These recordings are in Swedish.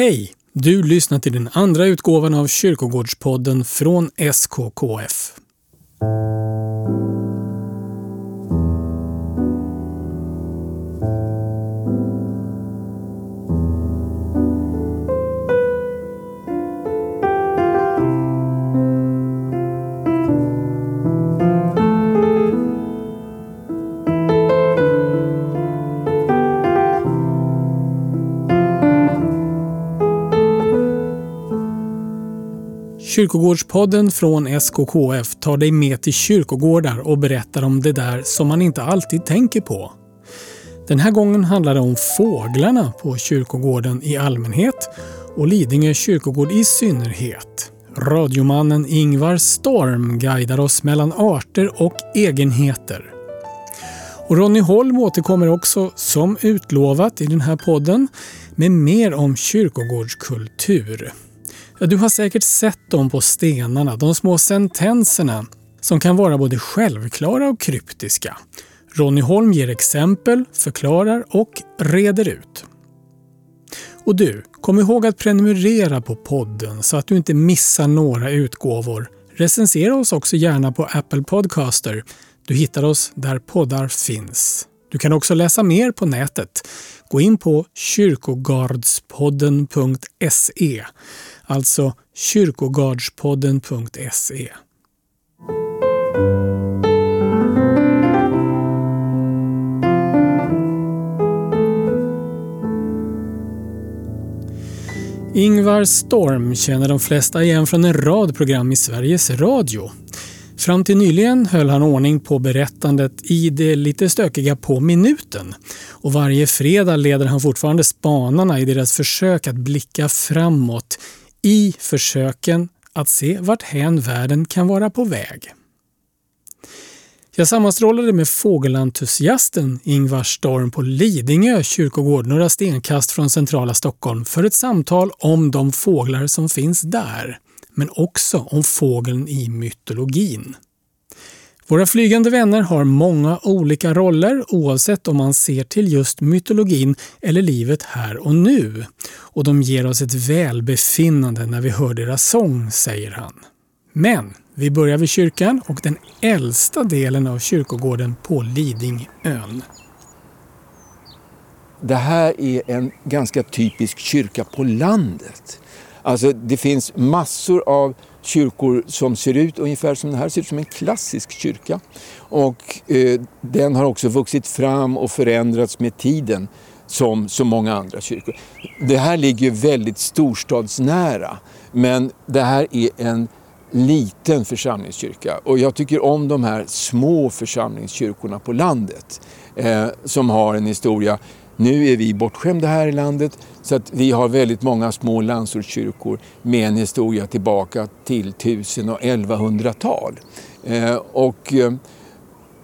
Hej! Du lyssnar till den andra utgåvan av Kyrkogårdspodden från SKKF. Kyrkogårdspodden från SKKF tar dig med till kyrkogårdar och berättar om det där som man inte alltid tänker på. Den här gången handlar det om fåglarna på kyrkogården i allmänhet och Lidingö kyrkogård i synnerhet. Radiomannen Ingvar Storm guidar oss mellan arter och egenheter. Och Ronny Holm återkommer också, som utlovat i den här podden, med mer om kyrkogårdskultur. Ja, du har säkert sett dem på stenarna, de små sentenserna som kan vara både självklara och kryptiska. Ronny Holm ger exempel, förklarar och reder ut. Och du, kom ihåg att prenumerera på podden så att du inte missar några utgåvor. Recensera oss också gärna på Apple Podcaster. Du hittar oss där poddar finns. Du kan också läsa mer på nätet. Gå in på kyrkogardspodden.se alltså kyrkogardspodden.se. Ingvar Storm känner de flesta igen från en rad program i Sveriges Radio. Fram till nyligen höll han ordning på berättandet i det lite stökiga På minuten. Och varje fredag leder han fortfarande spanarna i deras försök att blicka framåt i försöken att se vart hän världen kan vara på väg. Jag sammanstrålade med fågelentusiasten Ingvar Storm på Lidingö kyrkogård några stenkast från centrala Stockholm för ett samtal om de fåglar som finns där, men också om fågeln i mytologin. Våra flygande vänner har många olika roller oavsett om man ser till just mytologin eller livet här och nu. Och de ger oss ett välbefinnande när vi hör deras sång, säger han. Men vi börjar vid kyrkan och den äldsta delen av kyrkogården på Lidingön. Det här är en ganska typisk kyrka på landet. Alltså det finns massor av kyrkor som ser ut ungefär som den här, ser ut som en klassisk kyrka. Och eh, den har också vuxit fram och förändrats med tiden som så många andra kyrkor. Det här ligger väldigt storstadsnära men det här är en liten församlingskyrka och jag tycker om de här små församlingskyrkorna på landet eh, som har en historia nu är vi bortskämda här i landet så att vi har väldigt många små landsortskyrkor med en historia tillbaka till 1000 och 1100-tal. Eh, och eh,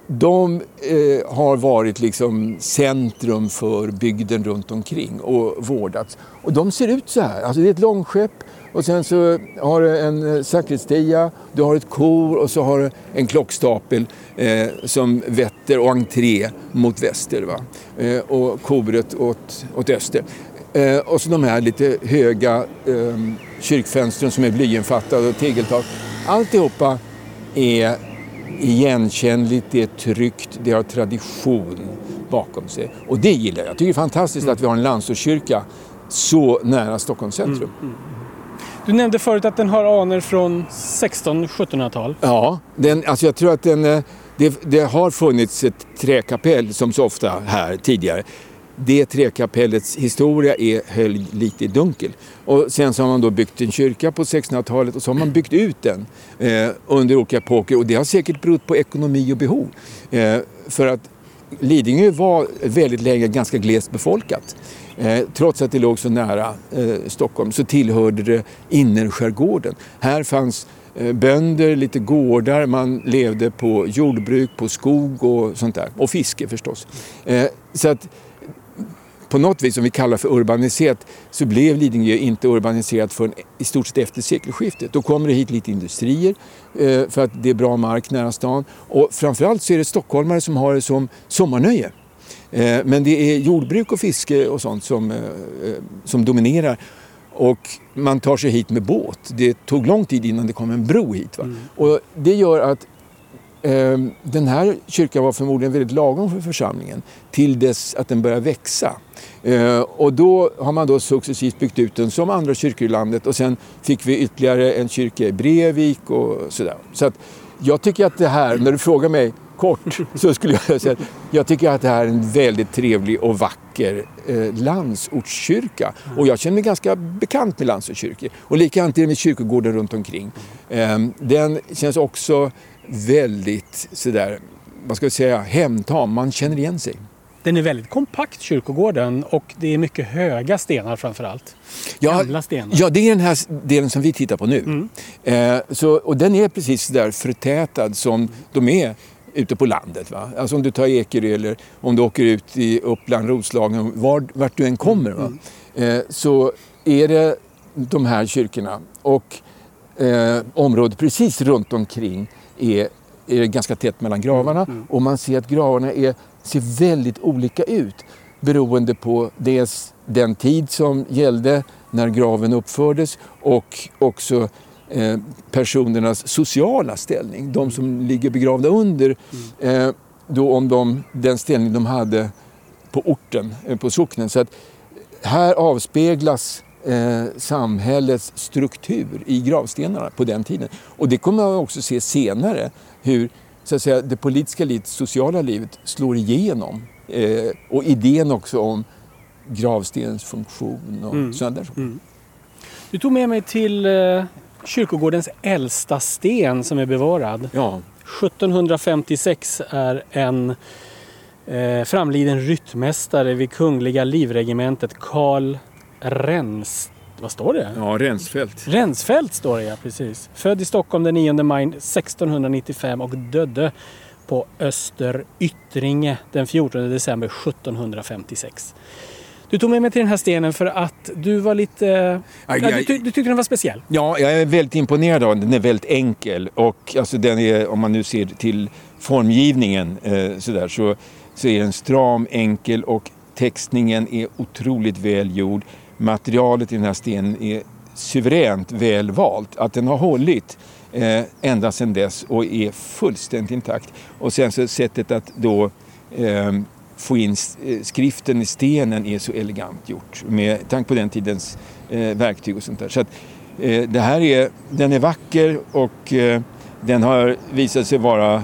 de eh, har varit liksom centrum för bygden runt omkring och vårdats. Och de ser ut så här. Alltså det är ett långskepp och sen så har du en sakristia, du har ett kor och så har du en klockstapel eh, som vetter och entré mot väster. Va? Eh, och koret åt, åt öster. Eh, och så de här lite höga eh, kyrkfönstren som är blyinfattade och tegeltak. Alltihopa är igenkännligt, det är tryggt, det har tradition bakom sig. Och det gillar jag. Jag tycker det är fantastiskt mm. att vi har en landsortskyrka så nära Stockholms centrum. Mm, mm. Du nämnde förut att den har anor från 1600-1700-tal. Ja, den, alltså jag tror att den, eh, det, det, har funnits ett träkapell som så ofta här tidigare. Det träkapellets historia är höll lite i dunkel. Och sen så har man då byggt en kyrka på 1600-talet och så har man byggt ut den eh, under olika epoker och det har säkert berott på ekonomi och behov. Eh, för att Lidingö var väldigt länge ganska glest befolkat. Eh, trots att det låg så nära eh, Stockholm så tillhörde det innerskärgården. Här fanns eh, bönder, lite gårdar, man levde på jordbruk, på skog och sånt där. Och fiske förstås. Eh, så att på något vis, som vi kallar för urbaniserat, så blev Lidingö inte urbaniserat förrän i stort sett efter sekelskiftet. Då kommer det hit lite industrier eh, för att det är bra mark nära stan. Och framförallt så är det stockholmare som har det som sommarnöje. Eh, men det är jordbruk och fiske och sånt som, eh, som dominerar. Och man tar sig hit med båt. Det tog lång tid innan det kom en bro hit. Mm. Och det gör att eh, den här kyrkan var förmodligen väldigt lagom för församlingen till dess att den började växa. Eh, och då har man då successivt byggt ut den som andra kyrkor i landet och sen fick vi ytterligare en kyrka i Brevik och sådär. Så att jag tycker att det här, när du frågar mig kort så skulle jag säga att jag tycker att det här är en väldigt trevlig och vacker eh, landsortskyrka. Och jag känner mig ganska bekant med landsortskyrkor. Och likadant är det med kyrkogården runt omkring. Eh, den känns också väldigt sådär, vad ska jag säga, hemtam. Man känner igen sig. Den är väldigt kompakt kyrkogården och det är mycket höga stenar framförallt. Ja, Gamla stenar. Ja, det är den här delen som vi tittar på nu. Mm. Eh, så, och den är precis där förtätad som de är ute på landet. Va? Alltså om du tar Ekerö eller om du åker ut i Uppland, Roslagen, var, vart du än kommer. Va? Mm. Eh, så är det de här kyrkorna och eh, området precis runt omkring är, är ganska tätt mellan gravarna mm. och man ser att gravarna är, ser väldigt olika ut beroende på dels den tid som gällde när graven uppfördes och också Eh, personernas sociala ställning. De som ligger begravda under, eh, då om de, den ställning de hade på orten, eh, på socknen. Så att här avspeglas samhällets struktur i gravstenarna på den tiden. Och det kommer man också se senare, hur så att säga, det politiska livet, sociala livet slår igenom. Och idén också om gravstenens funktion och mm. sådana där saker. Mm. Du tog med mig till kyrkogårdens äldsta sten som är bevarad. Ja. 1756 är en eh, framliden ryttmästare vid Kungliga livregementet Karl Rens vad står det? Ja, Rensfeldt. Rensfeldt står det ja, precis. Född i Stockholm den 9 maj 1695 och dödde på Öster Yttringe den 14 december 1756. Du tog med mig till den här stenen för att du var lite... Ja, ja, du, du, tyckte den var speciell. Ja, jag är väldigt imponerad av den. Den är väldigt enkel och alltså den är, om man nu ser till formgivningen eh, sådär, så, så är den stram, enkel och textningen är otroligt väl gjord. Materialet i den här stenen är suveränt väl valt. Att den har hållit eh, ända sedan dess och är fullständigt intakt. Och sen så sättet att då eh, få in eh, skriften i stenen är så elegant gjort med tanke på den tidens eh, verktyg och sånt där. Så att, eh, det här är, den är vacker och den har visat sig vara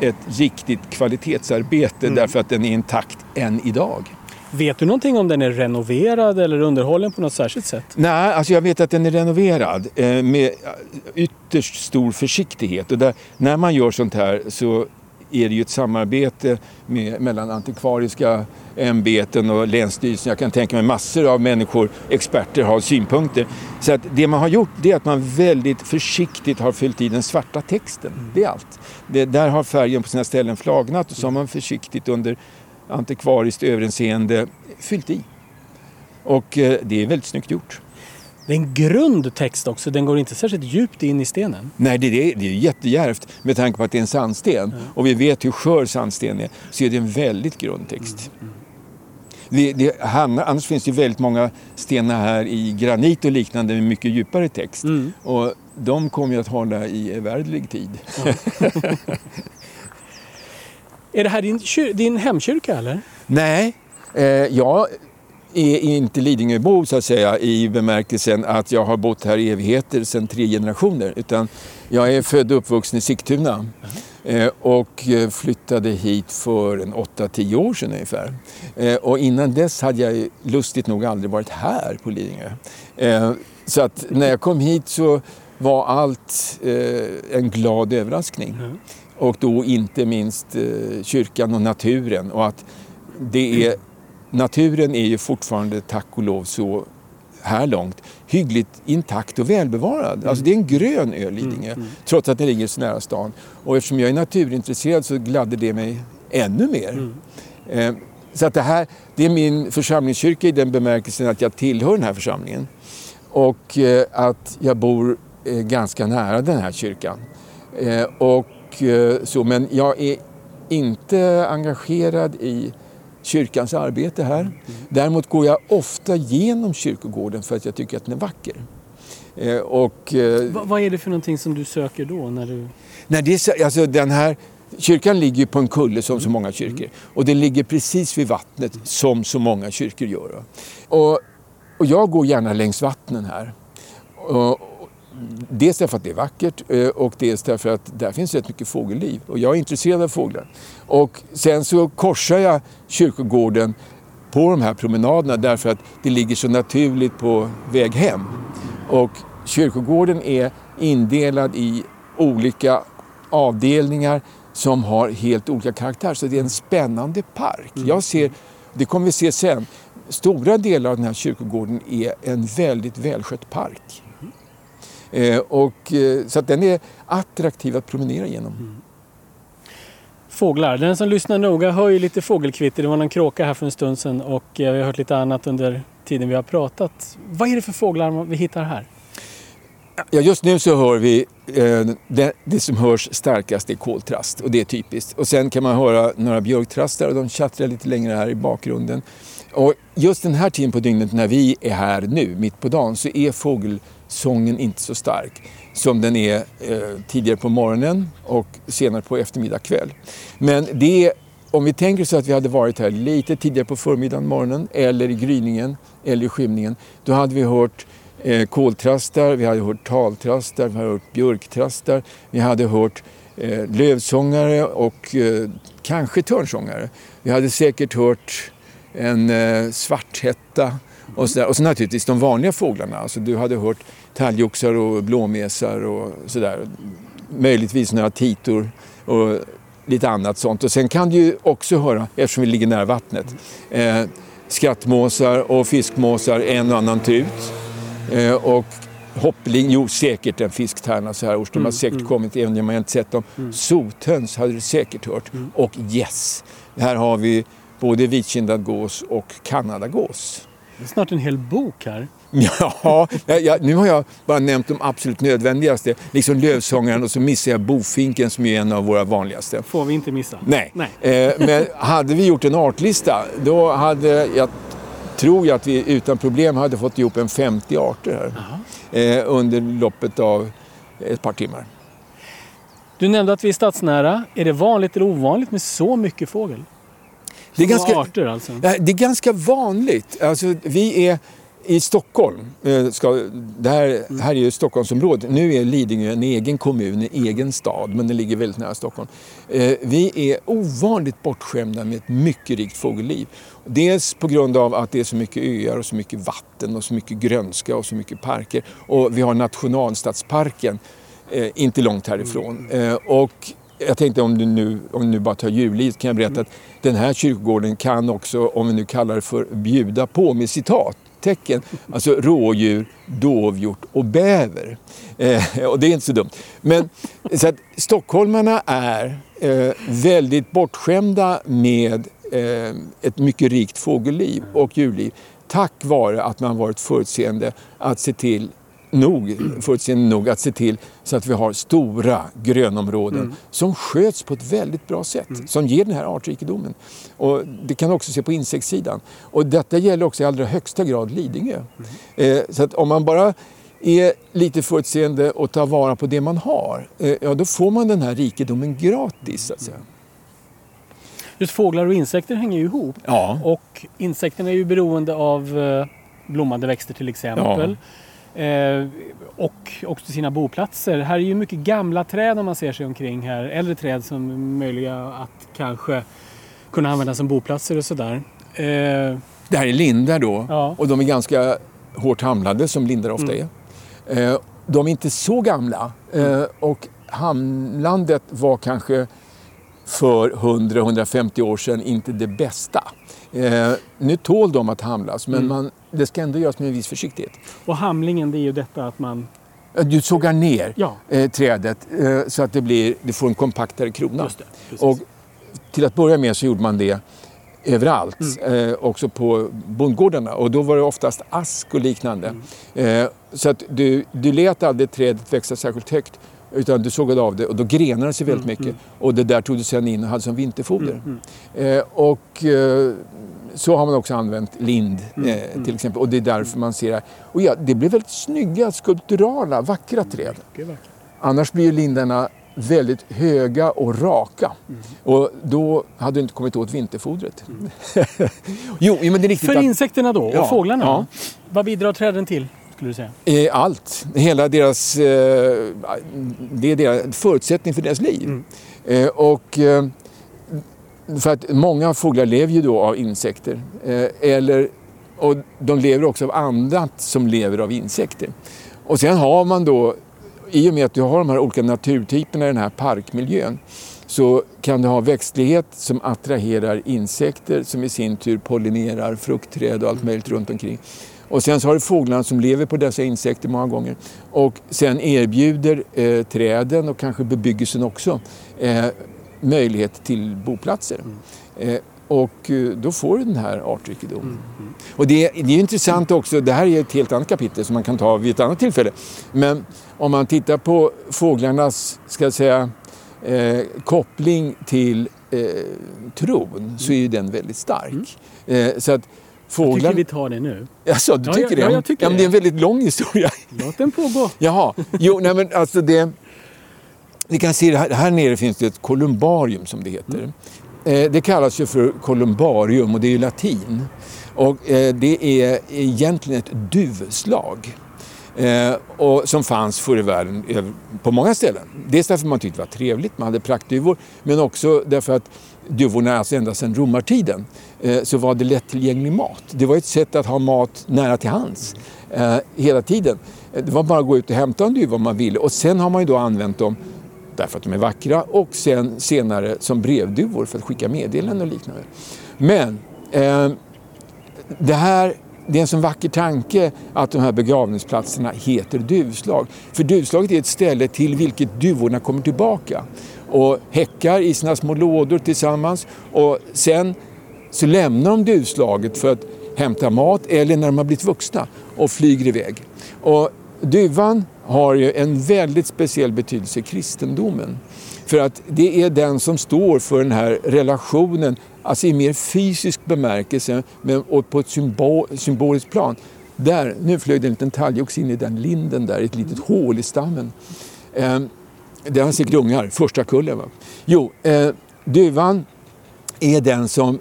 ett riktigt kvalitetsarbete mm. därför att den är intakt än idag. Vet du någonting om den är renoverad eller underhållen på något särskilt sätt? Nej, alltså jag vet att den är renoverad eh, med ytterst stor försiktighet. Och där, när man gör sånt här så är det ju ett samarbete med, mellan antikvariska ämbeten och länsstyrelsen. Jag kan tänka mig massor av människor, experter, har synpunkter. Så att det man har gjort det är att man väldigt försiktigt har fyllt i den svarta texten. Mm. Det är allt. Det, där har färgen på sina ställen flagnat och så har man försiktigt under antikvariskt överinseende fyllt i. Och eh, det är väldigt snyggt gjort. Det är en grund text också, den går inte särskilt djupt in i stenen. Nej, det är, det är jättedjärvt med tanke på att det är en sandsten. Mm. Och vi vet hur skör sandsten är, så är det en väldigt grund text. Mm. Det, det, annars finns det väldigt många stenar här i granit och liknande med mycket djupare text. Mm. Och de kommer ju att hålla i evärdlig tid. är det här din, din hemkyrka eller? Nej, eh, jag är inte Lidingöbo så att säga i bemärkelsen att jag har bott här i evigheter sedan tre generationer. Utan jag är född och uppvuxen i Sigtuna eh, och eh, flyttade hit för en 8-10 år sedan ungefär. Eh, och innan dess hade jag lustigt nog aldrig varit här på Lidingö. Så att när jag kom hit så var allt en glad överraskning. Och då inte minst kyrkan och naturen och att det är naturen är ju fortfarande, tack och lov, så här långt hyggligt intakt och välbevarad. Mm. Alltså det är en grön ö, Lidingö, mm. mm. trots att den ligger så nära stan. Och eftersom jag är naturintresserad så gladde det mig ännu mer. Mm. Eh, så att det här, det är min församlingskyrka i den bemärkelsen att jag tillhör den här församlingen. Och eh, att jag bor eh, ganska nära den här kyrkan. Eh, och, eh, så, men jag är inte engagerad i kyrkans arbete här. Däremot går jag ofta genom kyrkogården för att jag tycker att den är vacker. Eh, och, eh, Va, vad är det för någonting som du söker då? När du... Nej, det är, alltså, den här Kyrkan ligger på en kulle som så många kyrkor och den ligger precis vid vattnet som så många kyrkor gör. Och, och jag går gärna längs vattnen här. Och, dels därför att det är vackert eh, och dels därför att där finns rätt mycket fågelliv och jag är intresserad av fåglar. Och sen så korsar jag kyrkogården på de här promenaderna därför att det ligger så naturligt på väg hem. Och kyrkogården är indelad i olika avdelningar som har helt olika karaktär. Så det är en spännande park. Mm. Jag ser, det kommer vi se sen, stora delar av den här kyrkogården är en väldigt välskött park. Eh, och, eh, så att den är attraktiv att promenera genom. Mm. Fåglar. Den som lyssnar noga hör ju lite fågelkvitter. Det var någon kråka här för en stund sedan och eh, vi har hört lite annat under tiden vi har pratat. Vad är det för fåglar vi hittar här? Ja, just nu så hör vi eh, det, det, som hörs starkast är koltrast och det är typiskt. Och sen kan man höra några björktrastar och de tjattrar lite längre här i bakgrunden. Och just den här tiden på dygnet när vi är här nu, mitt på dagen, så är fågelsången inte så stark som den är eh, tidigare på morgonen och senare på eftermiddag kväll. Men det är, om vi tänker så att vi hade varit här lite tidigare på förmiddagen, morgonen eller i gryningen eller i skymningen, då hade vi hört eh, koltrastar, vi hade hört taltrastar, vi hade hört björktrastar, vi hade hört eh, lövsångare och eh, kanske törnsångare. Vi hade säkert hört en eh, svarthätta och så, och så naturligtvis de vanliga fåglarna. Alltså, du hade hört talgoxar och blåmesar och sådär. Möjligtvis några titor och lite annat sånt. Och sen kan du ju också höra, eftersom vi ligger nära vattnet, eh, skrattmåsar och fiskmåsar, en och annan tut. Eh, och hoppling, jo säkert en fisktärna så här års. De har mm, säkert mm. kommit även om jag inte sett dem. Mm. Sothöns hade du säkert hört. Mm. Och gäss. Yes, här har vi både vitkindad gås och kanadagås. Det är snart en hel bok här. Ja, jag, nu har jag bara nämnt de absolut nödvändigaste. Liksom lövsångaren och så missar jag bofinken som är en av våra vanligaste. Får vi inte missa. Nej. Nej. Eh, men hade vi gjort en artlista då hade jag tror jag att vi utan problem hade fått ihop en 50 arter här eh, under loppet av ett par timmar. Du nämnde att vi är stadsnära. Är det vanligt eller ovanligt med så mycket fågel? Det är, ganska, arter alltså? det är ganska vanligt. Alltså, vi är i Stockholm, eh, ska, det här, här är ju Stockholmsområdet, nu är Lidingö en egen kommun, en egen stad, men den ligger väldigt nära Stockholm. Eh, vi är ovanligt bortskämda med ett mycket rikt fågelliv. Dels på grund av att det är så mycket öar och så mycket vatten och så mycket grönska och så mycket parker. Och vi har nationalstadsparken eh, inte långt härifrån. Och jag tänkte om du nu, om du nu bara tar djurlivet kan jag berätta att den här kyrkogården kan också, om vi nu kallar det för bjuda på med citat, tecken. Alltså rådjur, dovhjort och bäver. Eh, och det är inte så dumt. Men så att stockholmarna är eh, väldigt bortskämda med eh, ett mycket rikt fågelliv och djurliv tack vare att man varit förutseende att se till nog, förutseende nog att se till så att vi har stora grönområden mm. som sköts på ett väldigt bra sätt, mm. som ger den här artrikedomen. Och det kan också se på insektssidan. Och detta gäller också i allra högsta grad Lidingö. Mm. Eh, så att om man bara är lite förutseende och tar vara på det man har, eh, ja då får man den här rikedomen gratis. Så att säga. Just fåglar och insekter hänger ju ihop. Ja. Och insekterna är ju beroende av eh, blommande växter till exempel. Ja. Eh, och också sina boplatser. Här är ju mycket gamla träd om man ser sig omkring här. Äldre träd som är möjliga att kanske kunna använda som boplatser och sådär. Eh, det här är lindar då ja. och de är ganska hårt hamlade som lindar ofta mm. är. Eh, de är inte så gamla eh, och hamlandet var kanske för 100-150 år sedan inte det bästa. Eh, nu tål de att hamlas men mm. man, det ska ändå göras med en viss försiktighet. Och hamlingen det är ju detta att man du sågar ner ja. eh, trädet eh, så att det, blir, det får en kompaktare krona. och till att börja med så gjorde man det överallt, mm. eh, också på bondgårdarna. Och då var det oftast ask och liknande. Mm. Eh, så att du, du lät aldrig trädet växa särskilt högt Utan du sågade av det och då grenade det sig väldigt Mm, mycket. mm. Och det där tog du sen in och hade som vinterfoder. Mm, mm. Eh, och eh, så har man också använt lind Mm, eh, mm. till exempel. Och det är därför man ser det. Och ja, det blir väldigt snygga, skulpturala, vackra träd. Annars blir ju lindarna väldigt höga och raka. Mm. Och då hade du inte kommit åt vinterfodret. jo, men det är riktigt För att insekterna då, Ja, och fåglarna? ja. Vad bidrar träden till, skulle du säga? Eh, Allt. Hela deras... Eh, det är deras förutsättning för deras liv. Mm. Eh, och, för att många fåglar lever ju då av insekter. Eller, och de lever också av annat som lever av insekter. Och sen har man då, i och med att du har de här olika naturtyperna i den här parkmiljön, så kan du ha växtlighet som attraherar insekter som i sin tur pollinerar fruktträd och allt möjligt runt omkring. Och sen så har du fåglarna som lever på dessa insekter många gånger och sen erbjuder eh, träden och kanske bebyggelsen också eh, möjlighet till boplatser. Eh, och eh, då får du den här artrikedomen. Och det, det är intressant också, det här är ett helt annat kapitel som man kan ta vid ett annat tillfälle. Men om man tittar på fåglarnas, ska jag säga, eh, koppling till eh, tron så är ju den väldigt stark. Eh, så att Jag fåglar... tycker vi tar det nu. Alltså, du Ja, tycker ja, det? ja, jag tycker men det. är en väldigt lång historia. Låt den pågå. Jaha, jo, nej men alltså det... Ni kan se, här, här nere finns det ett kolumbarium som det heter. Eh, det kallas ju för kolumbarium och det är ju latin. Och eh, det är egentligen ett duvslag. Eh, och som fanns förr i världen på många ställen. Dels därför man tyckte det var trevligt, man hade praktduvor. Men också därför att duvorna, alltså ända sedan romartiden, Eh, så var det lättillgänglig mat. Det var ett sätt att ha mat nära till hands eh, hela tiden. Eh, det var bara att gå ut och hämta en duva om man ville. Och sen har man ju då använt dem därför att de är vackra och sen senare som brevduvor för att skicka meddelanden och liknande. Men eh, det här det är en sån vacker tanke att de här begravningsplatserna heter duvslag. För duvslaget är ett ställe till vilket duvorna kommer tillbaka och häckar i sina små lådor tillsammans och sen så lämnar de duvslaget för att hämta mat eller när de har blivit vuxna och flyger iväg. Och duvan har ju en väldigt speciell betydelse i kristendomen. För att det är den som står för den här relationen, alltså i mer fysisk bemärkelse men och på ett symbol, symboliskt plan. Där, nu flög det en liten talgox in i den linden där, i ett litet hål i stammen. Eh, den har säkert ungar, första kullen. Va? Jo, eh, duvan är den som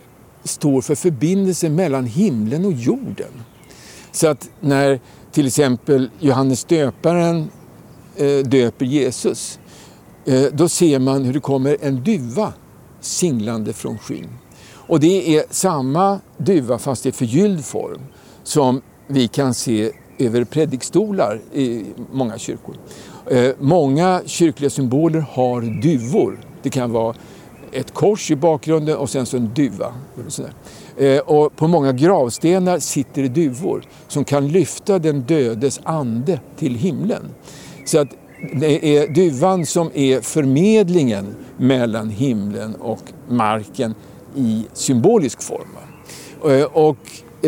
står för förbindelsen mellan himlen och jorden. Så att när till exempel Johannes döparen eh, döper Jesus, eh, då ser man hur det kommer en duva singlande från skyn. Och det är samma duva fast i förgylld form som vi kan se över predikstolar i många kyrkor. Eh, många kyrkliga symboler har duvor. Det kan vara ett kors i bakgrunden och sen så en duva. Eh, och på många gravstenar sitter det duvor som kan lyfta den dödes ande till himlen. Så att det är duvan som är förmedlingen mellan himlen och marken i symbolisk form. Eh, och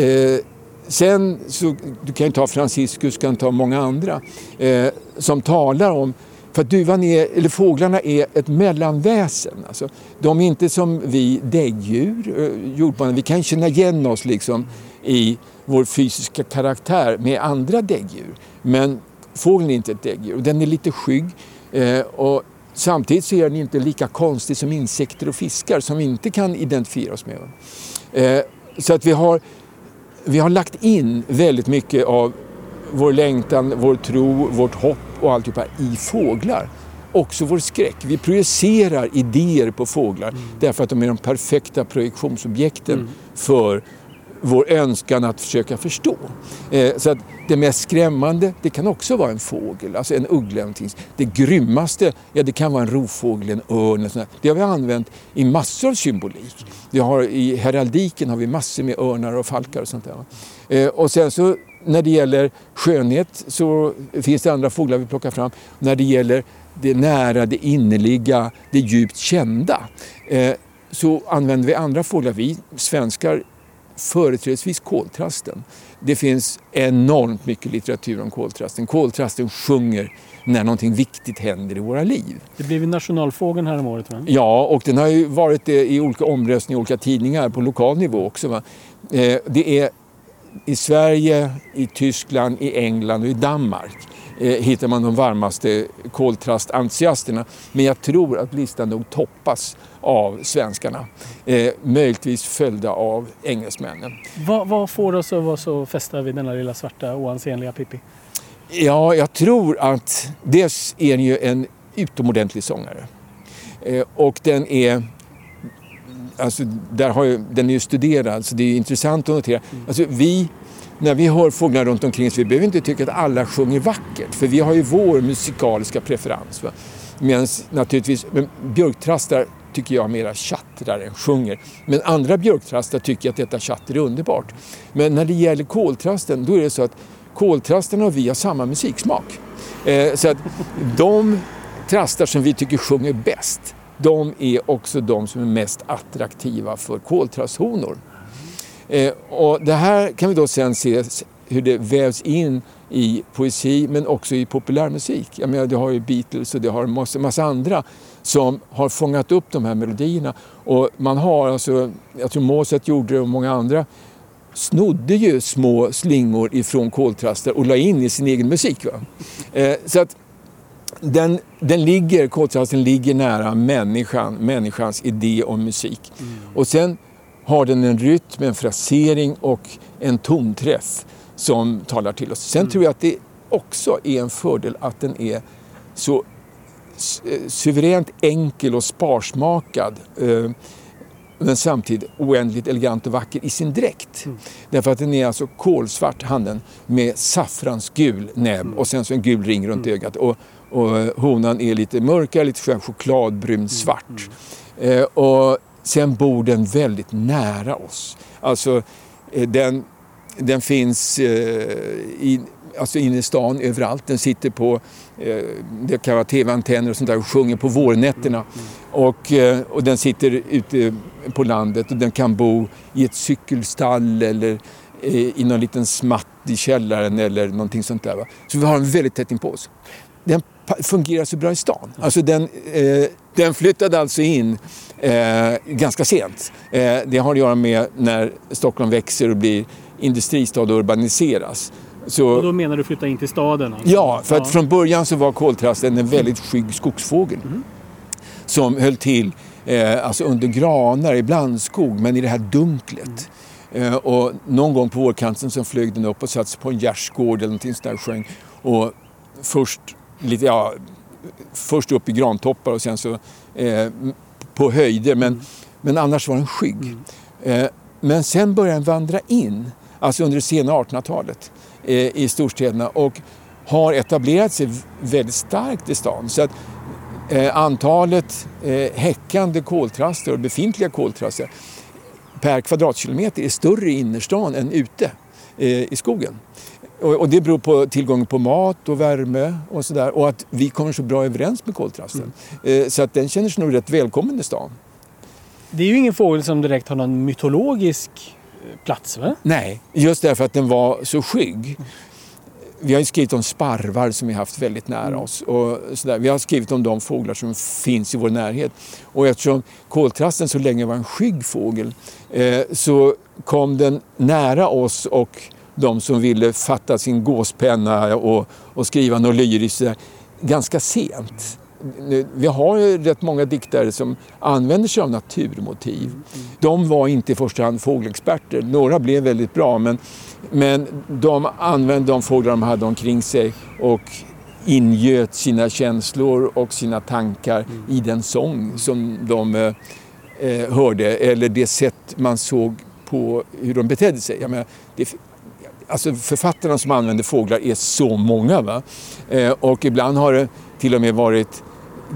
eh, sen så, du kan ju ta Franciscus, kan ta många andra, eh, som talar om för att duvan är, eller fåglarna är ett mellanväsen. Alltså, de är inte som vi däggdjur, eh, jordbarn. Vi kan känna igen oss liksom i vår fysiska karaktär med andra däggdjur. Men fågeln är inte ett däggdjur och den är lite skygg. Eh, och samtidigt så är den inte lika konstig som insekter och fiskar som vi inte kan identifiera oss med. Eh, så att vi har, vi har lagt in väldigt mycket av vår längtan, vår tro, vårt hopp och alltihopa i fåglar. Också vår skräck. Vi projicerar idéer på fåglar därför att de är de perfekta projektionsobjekten för vår önskan att försöka förstå. Eh, så att det mest skrämmande, det kan också vara en fågel, alltså en uggla. Det grymmaste, ja det kan vara en rovfågel, en örn. eller sånt. Det har vi använt i massor av symbolik. Vi har, I heraldiken har vi massor med örnar och falkar och sånt där. Eh, och sen så när det gäller skönhet så finns det andra fåglar vi plockar fram. När det gäller det nära, det innerliga, det djupt kända eh, så använder vi andra fåglar. Vi svenskar företrädesvis koltrasten. det finns enormt mycket litteratur om koltrasten. Koltrasten sjunger när någonting viktigt händer i våra liv. Det blev ju nationalfågeln här om året va? Ja, och den har ju varit det i olika omröstningar i olika tidningar på lokal nivå också. Va? Eh, det är i Sverige, i Tyskland, i England och i Danmark eh, hittar man de varmaste koltrastentusiasterna. Men jag tror att listan nog toppas av svenskarna. Eh, möjligtvis följda av engelsmännen. Vad, vad får oss att vara så fästa vid denna lilla svarta oansenliga Pippi? Ja, jag tror att dels är den ju en utomordentlig sångare. Eh, och den är Alltså, där har ju, den är ju studerad, så det är intressant att notera. Alltså, vi, när vi hör fåglar runt omkring oss, vi behöver inte tycka att alla sjunger vackert, för vi har ju vår musikaliska preferens. Medan naturligtvis, men björktrastar tycker jag mera tjattrar än sjunger. Men andra björktrastar tycker att detta tjatter är underbart. Men när det gäller koltrasten, då är det så att koltrasten och vi har samma musiksmak. Eh, så att de trastar som vi tycker sjunger bäst, de är också de som är mest attraktiva för koltrasthonor. Eh, och det här kan vi då sen se hur det vävs in i poesi men också i populärmusik. Jag menar, det har ju Beatles och det har en massa, massa andra som har fångat upp de här melodierna. Och man har alltså, jag tror Mozart gjorde det och många andra, snodde ju små slingor ifrån koltraster och la in i sin egen musik. Va? Eh, så att den, den ligger, koltrasten ligger nära människan, människans idé om musik. Mm. Och sen har den en rytm, en frasering och en tonträff som talar till oss. Sen mm. tror jag att det också är en fördel att den är så eh, suveränt enkel och sparsmakad. Eh, men samtidigt oändligt elegant och vacker i sin dräkt. Mm. Därför att den är alltså kolsvart, handen, med saffransgul näbb mm. och sen så en gul ring runt mm. ögat. Och, och honan är lite mörkare, lite chokladbrun mm. svart. Mm. Eh, och sen bor den väldigt nära oss. Alltså eh, den, den finns eh, i, alltså inne i stan överallt. Den sitter på, eh, det kan vara tv-antenner och sånt där och sjunger på vårnätterna. Mm. Och, eh, och den sitter ute på landet och den kan bo i ett cykelstall eller eh, i någon liten smatt i källaren eller någonting sånt där. Va? Så vi har den väldigt tätt inpå oss. Den fungerar så bra i stan. Alltså den, eh, den flyttade alltså in eh, ganska sent. Eh, det har att göra med när Stockholm växer och blir industristad och urbaniseras. Så, och då menar du flytta in till staden? Alltså. Ja, för att ja. från början så var koltrasten en väldigt skygg skogsfågel. Mm. Som höll till eh, alltså under granar, i blandskog, men i det här dunklet. Mm. Eh, och någon gång på vårkanten så flög den upp och satte sig på en gärdsgård eller någonting sånt där och sjöng. Och först, lite, ja, först upp i grantoppar och sen så eh, på höjder. Men, mm. men annars var den skygg. Mm. Eh, men sen började den vandra in, alltså under det sena 1800-talet eh, i storstäderna och har etablerat sig väldigt starkt i stan. Så att eh, antalet eh, häckande koltraster och befintliga koltraster per kvadratkilometer är större i innerstan än ute eh, i skogen. Och, och, det beror på tillgången på mat och värme och sådär och att vi kommer så bra överens med koltrasten. Mm. Eh, så att den känner sig nog rätt välkommen i stan. Det är ju ingen fågel som direkt har någon mytologisk eh, plats va? Nej, just därför att den var så skygg vi har ju skrivit om sparvar som vi haft väldigt nära mm. oss. Och sådär. Vi har skrivit om de fåglar som finns i vår närhet. Och eftersom koltrasten så länge var en skygg fågel eh, så kom den nära oss och de som ville fatta sin gåspenna och, och skriva något lyriskt ganska sent. Vi har ju rätt många diktare som använder sig av naturmotiv. De var inte i första hand fågelexperter. Några blev väldigt bra men men de använde de fåglar de hade omkring sig och ingöt sina känslor och sina tankar mm. i den sång som de eh, eh, hörde eller det sätt man såg på hur de betedde sig. Jag menar, det, alltså författarna som använder fåglar är så många. Va? Eh, och ibland har det till och med varit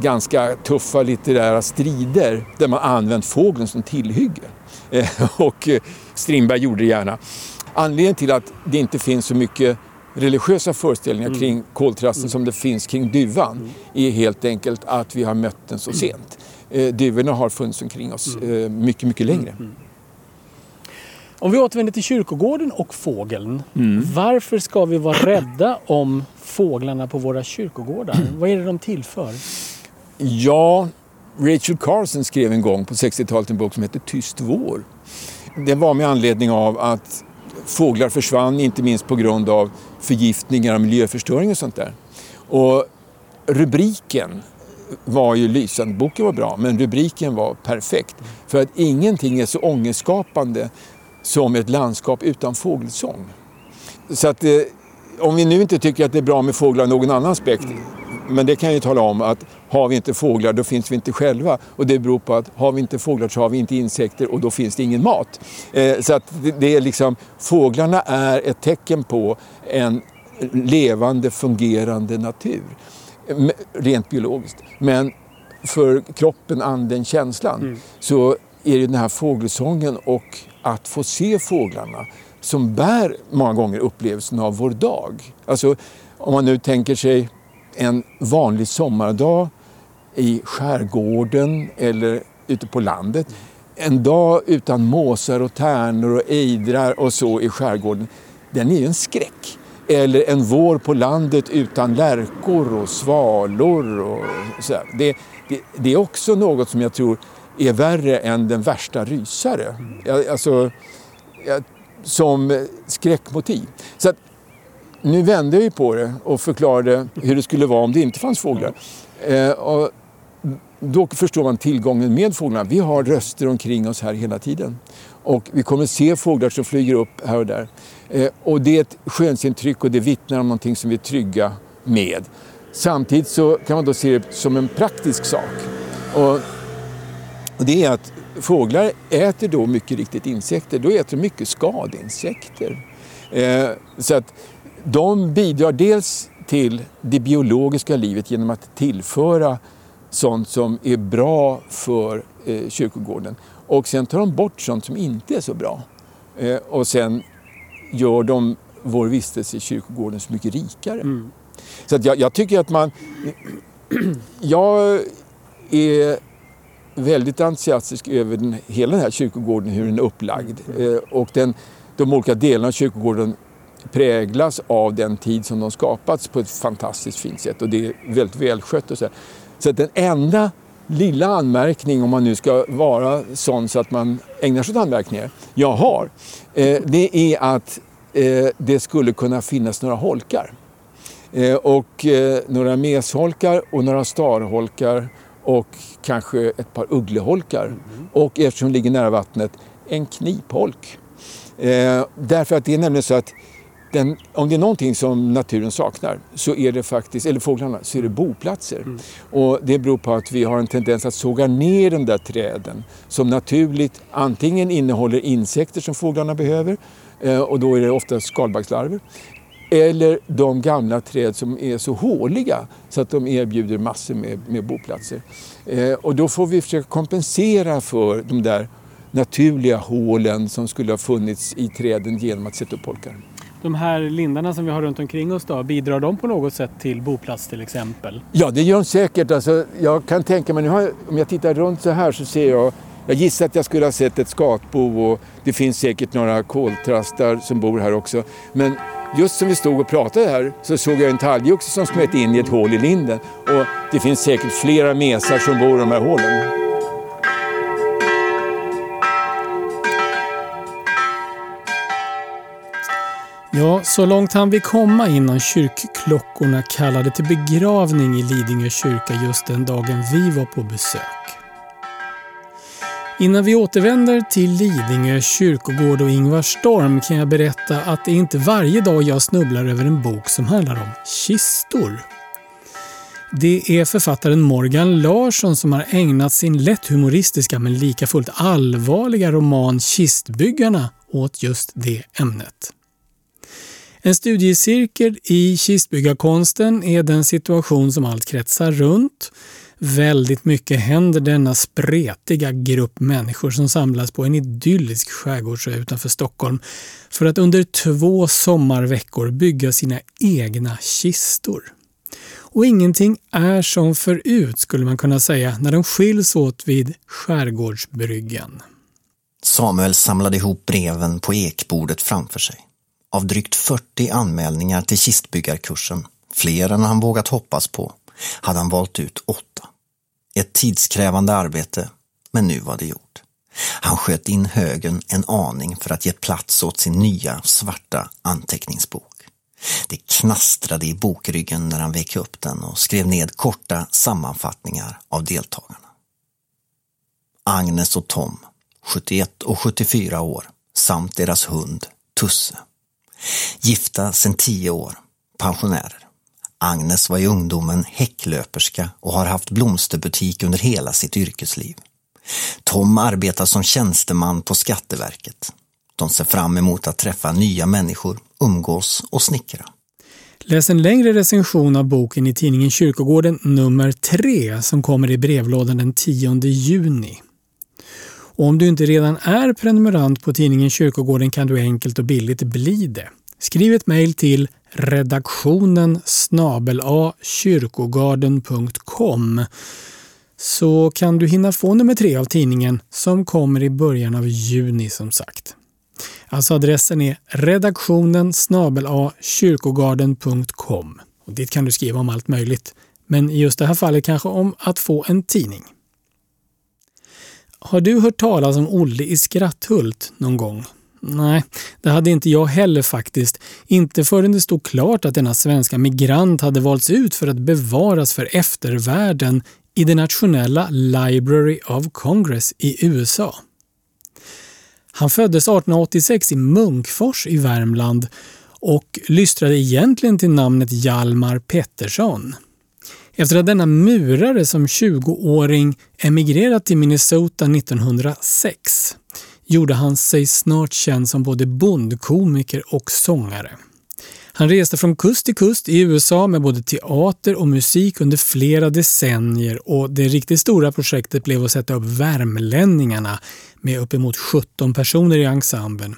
ganska tuffa litterära strider där man använt fågeln som tillhygge. Eh, och eh, Strindberg gjorde det gärna. Anledningen till att det inte finns så mycket religiösa föreställningar mm. kring koltrasten mm. som det finns kring duvan mm. är helt enkelt att vi har mött den så sent. Eh, duvorna har funnits omkring oss mm. eh, mycket, mycket längre. Om vi återvänder till kyrkogården och fågeln. Mm. Varför ska vi vara rädda om fåglarna på våra kyrkogårdar? Vad är det de tillför? Ja, Rachel Carson skrev en gång på 60-talet en bok som heter Tyst vår. Det var med anledning av att fåglar försvann, inte minst på grund av förgiftningar och miljöförstöring och sånt där. Och rubriken var ju lysande, boken var bra, men rubriken var perfekt. För att ingenting är så ångestskapande som ett landskap utan fågelsång. Så att eh, om vi nu inte tycker att det är bra med fåglar av någon annan aspekt, men det kan jag ju tala om att har vi inte fåglar då finns vi inte själva. Och det beror på att har vi inte fåglar så har vi inte insekter och då finns det ingen mat. Eh, så att det är liksom, fåglarna är ett tecken på en levande, fungerande natur. Rent biologiskt. Men för kroppen, anden, känslan mm. så är det den här fågelsången och att få se fåglarna som bär många gånger upplevelsen av vår dag. Alltså om man nu tänker sig en vanlig sommardag i skärgården eller ute på landet. En dag utan måsar och tärnor och ejdrar och så i skärgården, den är ju en skräck. Eller en vår på landet utan lärkor och svalor. Och så det, det, det, är också något som jag tror är värre än den värsta rysare. Alltså, som skräckmotiv. Så att, nu vände jag ju på det och förklarade hur det skulle vara om det inte fanns fåglar. Eh, och då förstår man tillgången med fåglarna. Vi har röster omkring oss här hela tiden. Och vi kommer se fåglar som flyger upp här och där. Eh, och det är ett skönsintryck och det vittnar om någonting som vi är trygga med. Samtidigt så kan man då se det som en praktisk sak. Och, och det är att fåglar äter då mycket riktigt insekter. Då äter de mycket skadeinsekter. Eh, så att de bidrar dels till det biologiska livet genom att tillföra sånt som är bra för eh, kyrkogården. Och sen tar de bort sånt som inte är så bra. Eh, och sen gör de vår vistelse i kyrkogården så mycket rikare. Mm. Så att jag, jag, tycker att man... Jag är väldigt entusiastisk över den, hela den här kyrkogården, hur den är upplagd. Mm. Eh, och den, de olika delarna av kyrkogården präglas av den tid som de skapats på ett fantastiskt fint sätt och det är väldigt välskött. Och så. så den enda lilla anmärkning, om man nu ska vara sån så att man ägnar sig åt anmärkningar, jag har, eh, det är att eh, det skulle kunna finnas några holkar. Eh, och eh, några mesholkar och några starholkar och kanske ett par uggleholkar. Mm. Och eftersom de ligger nära vattnet, en knipholk. Eh, därför att det är nämligen så att den, om det är någonting som naturen saknar, så är det faktiskt, eller fåglarna, så är det boplatser. Mm. Och det beror på att vi har en tendens att såga ner de där träden som naturligt antingen innehåller insekter som fåglarna behöver, eh, och då är det ofta skalbaggslarver, eller de gamla träd som är så håliga så att de erbjuder massor med, med boplatser. Eh, och då får vi försöka kompensera för de där naturliga hålen som skulle ha funnits i träden genom att sätta upp holkar de här lindarna som vi har runt omkring oss då, bidrar de på något sätt till boplats till exempel? Ja, det gör de säkert. Alltså, jag kan tänka mig, om jag tittar runt så här så ser jag jag gissar att jag skulle ha sett ett skatbo och det finns säkert några koltrastar som bor här också. Men just som vi stod och pratade här så såg jag en talgoxe som smet in i ett hål i linden. Och det finns säkert flera mesar som bor i de här hålen. Ja, så långt han vi komma innan kyrkklockorna kallade till begravning i Lidingö kyrka just den dagen vi var på besök. Innan vi återvänder till Lidingö kyrkogård och Ingvar Storm kan jag berätta att det är inte varje dag jag snubblar över en bok som handlar om kistor. Det är författaren Morgan Larsson som har ägnat sin lätt humoristiska men lika fullt allvarliga roman Kistbyggarna åt just det ämnet. En studiecirkel i kistbyggarkonsten är den situation som allt kretsar runt. Väldigt mycket händer denna spretiga grupp människor som samlas på en idyllisk skärgårdsö utanför Stockholm för att under två sommarveckor bygga sina egna kistor. Och ingenting är som förut skulle man kunna säga när de skiljs åt vid skärgårdsbryggan. Samuel samlade ihop breven på ekbordet framför sig. Av drygt 40 anmälningar till kistbyggarkursen, fler än han vågat hoppas på, hade han valt ut åtta. Ett tidskrävande arbete, men nu var det gjort. Han sköt in högen en aning för att ge plats åt sin nya svarta anteckningsbok. Det knastrade i bokryggen när han vek upp den och skrev ned korta sammanfattningar av deltagarna. Agnes och Tom, 71 och 74 år, samt deras hund Tusse. Gifta sedan tio år, pensionärer. Agnes var i ungdomen häcklöperska och har haft blomsterbutik under hela sitt yrkesliv. Tom arbetar som tjänsteman på Skatteverket. De ser fram emot att träffa nya människor, umgås och snickra. Läs en längre recension av boken i tidningen Kyrkogården nummer 3 som kommer i brevlådan den 10 juni. Och om du inte redan är prenumerant på tidningen Kyrkogården kan du enkelt och billigt bli det. Skriv ett mejl till redaktionen snabela kyrkogarden.com så kan du hinna få nummer tre av tidningen som kommer i början av juni som sagt. Alltså adressen är redaktionen snabela kyrkogarden.com. Och dit kan du skriva om allt möjligt, men i just det här fallet kanske om att få en tidning. Har du hört talas om Olle i Skratthult någon gång? Nej, det hade inte jag heller faktiskt. Inte förrän det stod klart att denna svenska migrant hade valts ut för att bevaras för eftervärlden i det nationella Library of Congress i USA. Han föddes 1886 i Munkfors i Värmland och lystrade egentligen till namnet Hjalmar Pettersson. Efter att denna murare som 20-åring emigrerat till Minnesota 1906 gjorde han sig snart känd som både bondkomiker och sångare. Han reste från kust till kust i USA med både teater och musik under flera decennier och det riktigt stora projektet blev att sätta upp Värmlänningarna med uppemot 17 personer i ensemblen.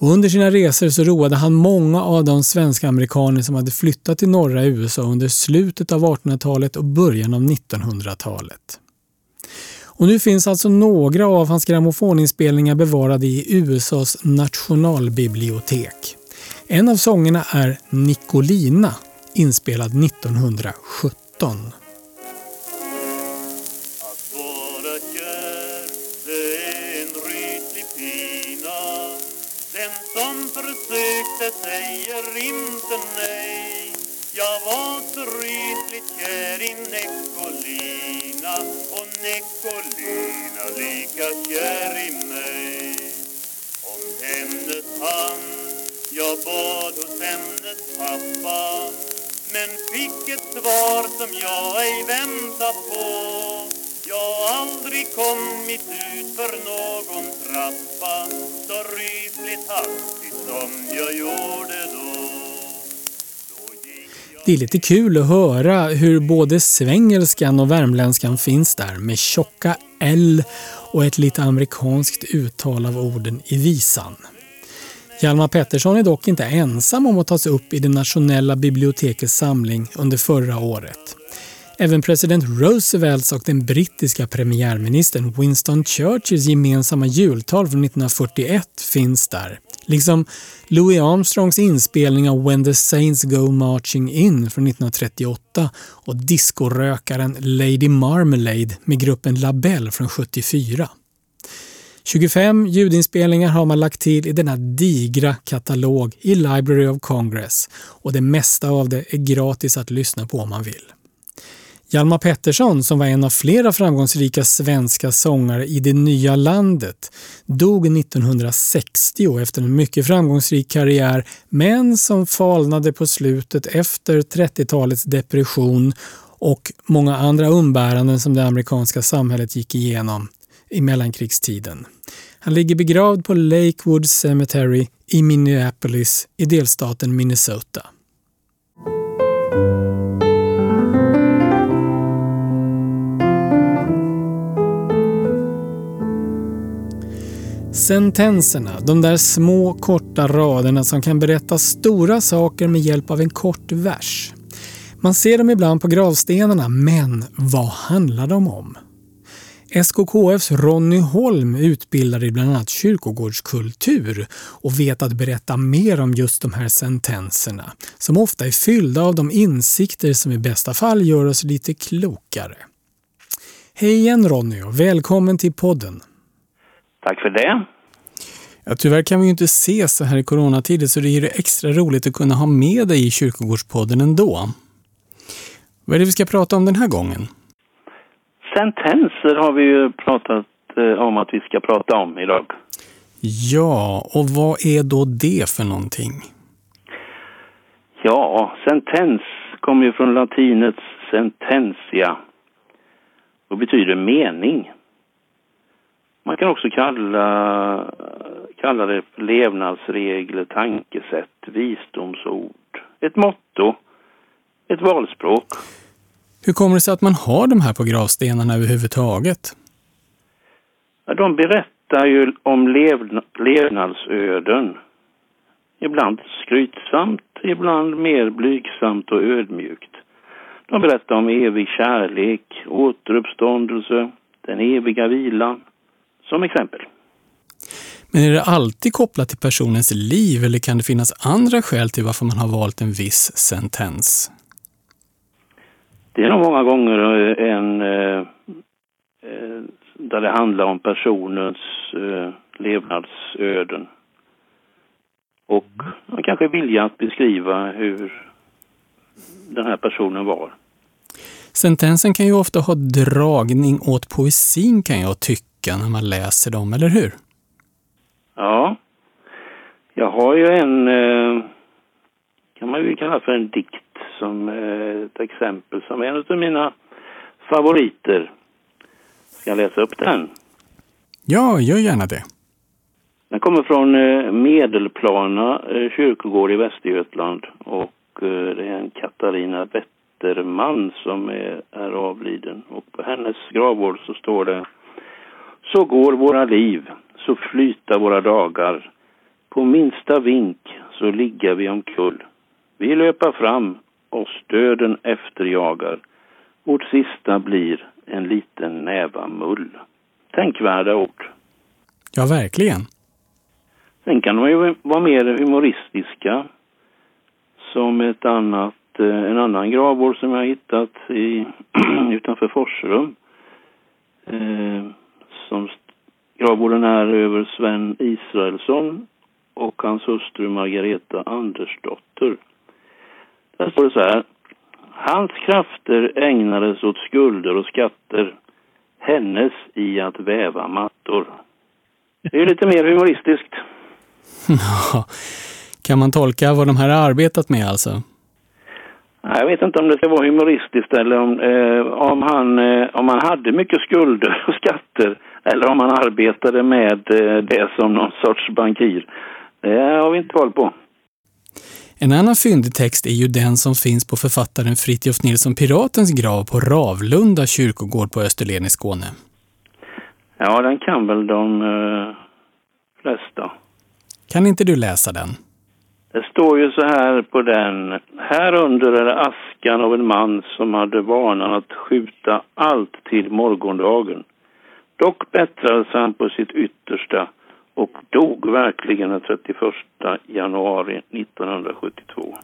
Och under sina resor så roade han många av de svenska amerikaner som hade flyttat till norra USA under slutet av 1800-talet och början av 1900-talet. Och nu finns alltså några av hans grammofoninspelningar bevarade i USAs nationalbibliotek. En av sångerna är Nicolina, inspelad 1917. Att vara kär, det är en ryslig pina Den som försökte säger inte nej Jag var så rysligt kär i Nicolina och Nicolina lika kär i mig. Om hennes hand jag bad hos hennes pappa men fick ett svar som jag ej väntat på. Jag aldrig kommit ut för någon trappa så rysligt hastigt som jag gjorde då det är lite kul att höra hur både svengelskan och värmländskan finns där med tjocka L och ett lite amerikanskt uttal av orden i visan. Hjalmar Pettersson är dock inte ensam om att tas upp i det nationella bibliotekets samling under förra året. Även president Roosevelts och den brittiska premiärministern Winston Churchills gemensamma jultal från 1941 finns där. Liksom Louis Armstrongs inspelning av When the Saints Go Marching In från 1938 och discorökaren Lady Marmalade med gruppen Labelle från 74. 25 ljudinspelningar har man lagt till i denna digra katalog i Library of Congress och det mesta av det är gratis att lyssna på om man vill. Hjalmar Pettersson, som var en av flera framgångsrika svenska sångare i det nya landet, dog 1960 efter en mycket framgångsrik karriär men som falnade på slutet efter 30-talets depression och många andra umbäranden som det amerikanska samhället gick igenom i mellankrigstiden. Han ligger begravd på Lakewood Cemetery i Minneapolis i delstaten Minnesota. Sentenserna, de där små korta raderna som kan berätta stora saker med hjälp av en kort vers. Man ser dem ibland på gravstenarna, men vad handlar de om? SKKFs Ronny Holm utbildar i bland annat kyrkogårdskultur och vet att berätta mer om just de här sentenserna, som ofta är fyllda av de insikter som i bästa fall gör oss lite klokare. Hej igen Ronny och välkommen till podden. Tack för det. Ja, tyvärr kan vi ju inte ses så här i coronatider så det är det extra roligt att kunna ha med dig i Kyrkogårdspodden ändå. Vad är det vi ska prata om den här gången? Sentenser har vi ju pratat eh, om att vi ska prata om idag. Ja, och vad är då det för någonting? Ja, sentens kommer ju från latinets sententia och betyder mening. Man kan också kalla, kalla det levnadsregler, tankesätt, visdomsord, ett motto, ett valspråk. Hur kommer det sig att man har de här på gravstenarna överhuvudtaget? De berättar ju om levna, levnadsöden. Ibland skrytsamt, ibland mer blygsamt och ödmjukt. De berättar om evig kärlek, återuppståndelse, den eviga vilan, som exempel. Men är det alltid kopplat till personens liv eller kan det finnas andra skäl till varför man har valt en viss sentens? Det är nog många gånger en eh, eh, där det handlar om personens eh, levnadsöden. Och man kanske vilja att beskriva hur den här personen var. Sentensen kan ju ofta ha dragning åt poesin kan jag tycka när man läser dem, eller hur? Ja. Jag har ju en, eh, kan man ju kalla för en dikt som eh, ett exempel som är en av mina favoriter. Ska jag läsa upp den? Ja, gör gärna det. Den kommer från eh, Medelplana kyrkogård i Västergötland och det är en Katarina Wetterman som är, är avliden. Och på hennes gravvård så står det Så går våra liv, så flyta våra dagar. På minsta vink så ligga vi omkull. Vi löper fram oss döden efterjagar. Vårt sista blir en liten näva mull. Tänkvärda ord. Ja, verkligen. Sen kan de ju vara mer humoristiska. Som ett annat, eh, en annan gravvård som jag hittat i, utanför Forsrum. Eh, som gravvården är över Sven Israelsson och hans hustru Margareta Andersdotter. Där står det så här. Hans krafter ägnades åt skulder och skatter. Hennes i att väva mattor. Det är lite mer humoristiskt. Kan man tolka vad de här har arbetat med alltså? Jag vet inte om det ska vara humoristiskt eller om, eh, om, han, eh, om han hade mycket skulder och skatter eller om han arbetade med eh, det som någon sorts bankir. Det har vi inte koll på. En annan fyndig text är ju den som finns på författaren Fritjof Nilsson Piratens grav på Ravlunda kyrkogård på Österlen i Skåne. Ja, den kan väl de eh, flesta. Kan inte du läsa den? Det står ju så här på den. Här under är askan av en man som hade vanan att skjuta allt till morgondagen. Dock bättrades han på sitt yttersta och dog verkligen den 31 januari 1972.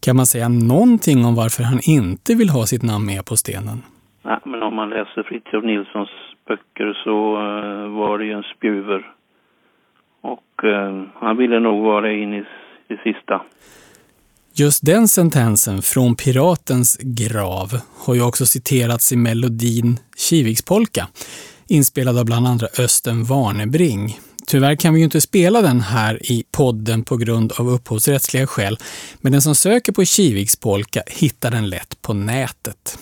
Kan man säga någonting om varför han inte vill ha sitt namn med på stenen? Nej, men om man läser Fritiof Nilssons böcker så uh, var det ju en spjuver. Och uh, han ville nog vara in i det sista. Just den sentensen från Piratens grav har ju också citerats i melodin Kivikspolka, inspelad av bland andra Östen Warnebring. Tyvärr kan vi ju inte spela den här i podden på grund av upphovsrättsliga skäl, men den som söker på Kivikspolka hittar den lätt på nätet.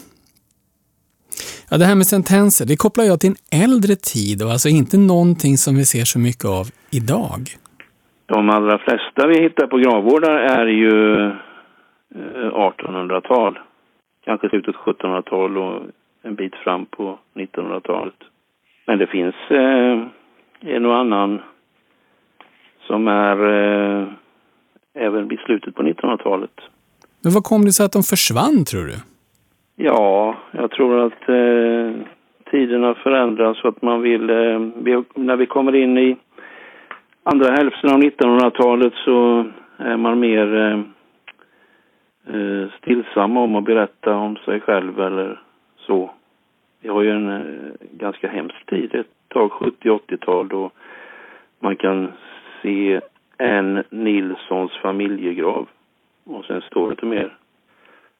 Ja, det här med sentenser, det kopplar jag till en äldre tid och alltså inte någonting som vi ser så mycket av idag. De allra flesta vi hittar på gravvårdar är ju eh, 1800-tal. Kanske slutet 1700-tal och en bit fram på 1900-talet. Men det finns eh, en och annan som är eh, även vid slutet på 1900-talet. Men vad kom det sig att de försvann tror du? Ja, jag tror att eh, tiderna förändras så att man vill, eh, när vi kommer in i andra hälften av 1900-talet så är man mer eh, eh, stillsam om att berätta om sig själv eller så. Vi har ju en eh, ganska hemsk tid, ett tag 70-80-tal då man kan se en Nilssons familjegrav och sen står det inte mer.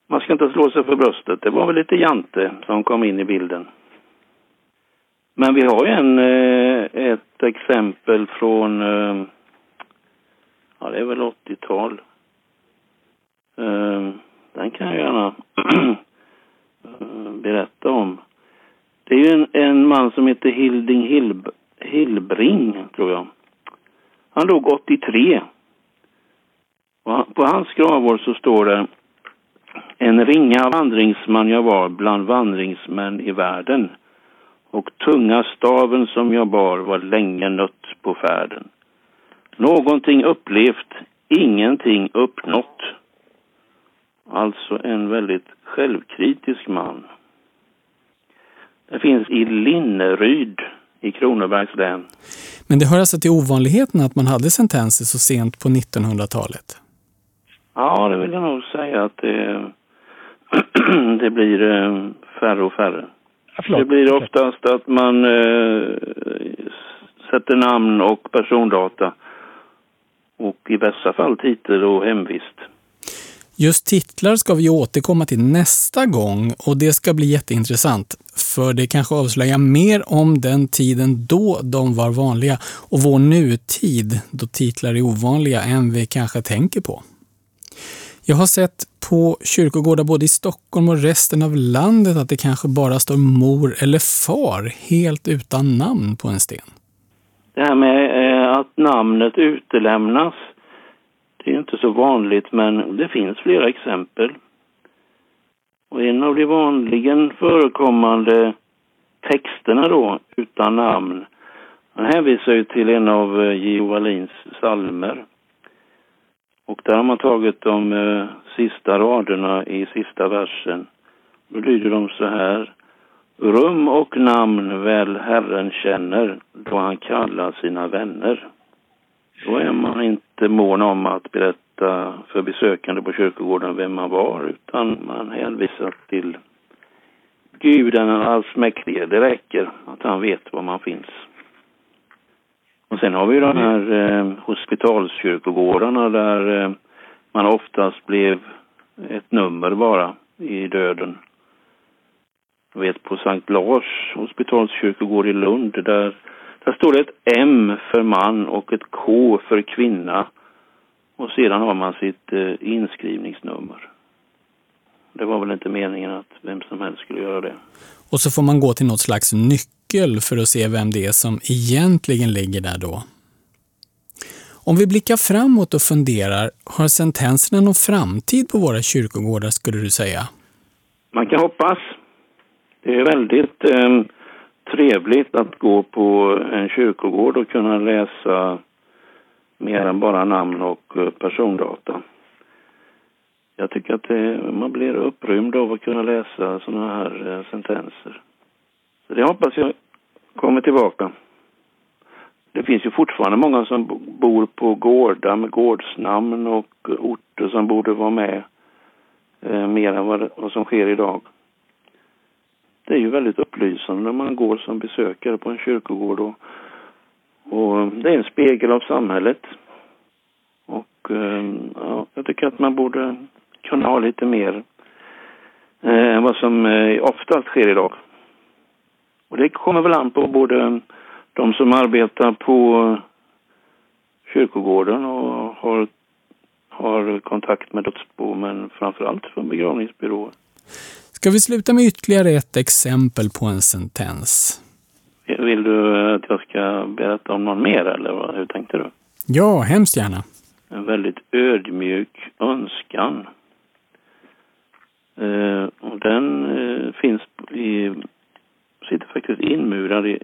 Man ska inte slå sig för bröstet. Det var väl lite Jante som kom in i bilden. Men vi har ju en, eh, ett exempel från, eh, ja det är väl 80-tal. Den kan jag gärna berätta om. Det är ju en, en man som heter Hilding Hilb, Hillbring, tror jag. Han dog 83. Och på hans gravvård så står det En ringa vandringsman jag var bland vandringsmän i världen och tunga staven som jag bar var länge nött på färden. Någonting upplevt, ingenting uppnått. Alltså en väldigt självkritisk man. Det finns i Linneryd i Kronobergs län. Men det hör alltså till ovanligheten att man hade sentenser så sent på 1900-talet? Ja, det vill jag nog säga att det, det blir eh, färre och färre. Ja, det blir oftast att man eh, sätter namn och persondata och i bästa fall titel och hemvist. Just titlar ska vi återkomma till nästa gång och det ska bli jätteintressant. För det kanske avslöjar mer om den tiden då de var vanliga och vår nutid då titlar är ovanliga än vi kanske tänker på. Jag har sett på kyrkogårdar både i Stockholm och resten av landet att det kanske bara står mor eller far helt utan namn på en sten. Det här med eh, att namnet utelämnas, det är inte så vanligt men det finns flera exempel. Och en av de vanligen förekommande texterna då, utan namn, han hänvisar ju till en av eh, J.O. Wallins psalmer. Och där har man tagit de eh, sista raderna i sista versen. Då lyder de så här. Rum och namn väl Herren känner då han kallar sina vänner. Då är man inte mån om att berätta för besökande på kyrkogården vem man var utan man hänvisar till Gud den allsmäktige. Det räcker att han vet var man finns. Och sen har vi ju de här eh, hospitalskyrkogårdarna där eh, man oftast blev ett nummer bara i döden. Jag vet på Sankt Lars hospitalskyrkogård i Lund där, där står det ett M för man och ett K för kvinna. Och sedan har man sitt eh, inskrivningsnummer. Det var väl inte meningen att vem som helst skulle göra det. Och så får man gå till något slags nyckel för att se vem det är som egentligen ligger där då. Om vi blickar framåt och funderar, har sentenserna någon framtid på våra kyrkogårdar skulle du säga? Man kan hoppas. Det är väldigt eh, trevligt att gå på en kyrkogård och kunna läsa mer än bara namn och eh, persondata. Jag tycker att det, man blir upprymd av att kunna läsa sådana här eh, sentenser. Så det hoppas jag kommer tillbaka. Det finns ju fortfarande många som bor på gårdar med gårdsnamn och orter som borde vara med eh, mer än vad, vad som sker idag. Det är ju väldigt upplysande när man går som besökare på en kyrkogård och, och um, det är en spegel av samhället. Och um, ja, jag tycker att man borde kunna ha lite mer än vad som eh, oftast sker idag. Och det kommer väl an på både de som arbetar på kyrkogården och har, har kontakt med dödsbo, men framförallt från begravningsbyråer. Ska vi sluta med ytterligare ett exempel på en sentens? Vill du att jag ska berätta om någon mer eller hur tänkte du? Ja, hemskt gärna. En väldigt ödmjuk önskan. Eh, och den eh, finns i, sitter faktiskt inmurad i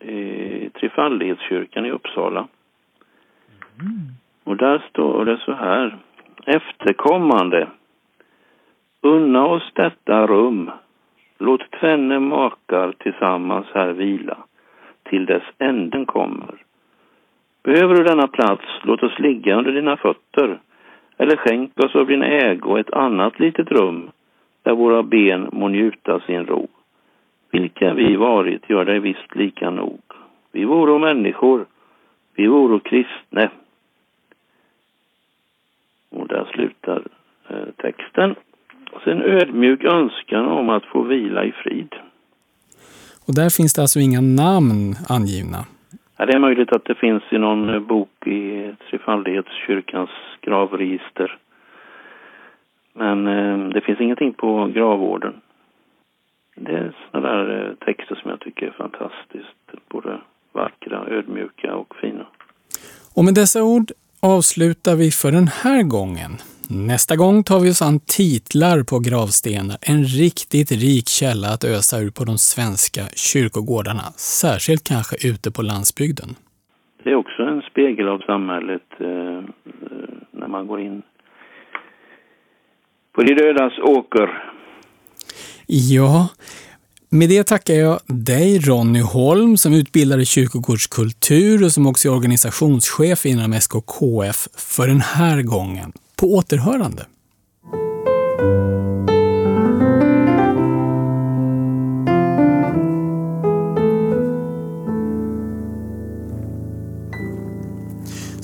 i Trefaldighetskyrkan i Uppsala. Mm. Och där står det så här. Efterkommande. Unna oss detta rum Låt tvenne makar tillsammans här vila, till dess änden kommer. Behöver du denna plats, låt oss ligga under dina fötter, eller skänk oss av din ägo ett annat litet rum, där våra ben må njuta sin ro. Vilka vi varit gör dig visst lika nog. Vi vore människor, vi vore kristne. Och där slutar eh, texten. sen ödmjuk önskan om att få vila i frid. Och där finns det alltså inga namn angivna? Ja, det är möjligt att det finns i någon eh, bok i Trefaldighetskyrkans gravregister. Men eh, det finns ingenting på gravvården. Det är sådana där eh, texter som jag tycker är fantastiskt. Både vackra, ödmjuka och fina. Och med dessa ord avslutar vi för den här gången. Nästa gång tar vi oss an titlar på gravstenar, en riktigt rik källa att ösa ur på de svenska kyrkogårdarna, särskilt kanske ute på landsbygden. Det är också en spegel av samhället eh, eh när man går in på de dödas åker. Ja, med det tackar jag dig Ronny Holm som utbildar i kyrkogårdskultur och som också är organisationschef inom SKKF för den här gången. På återhörande.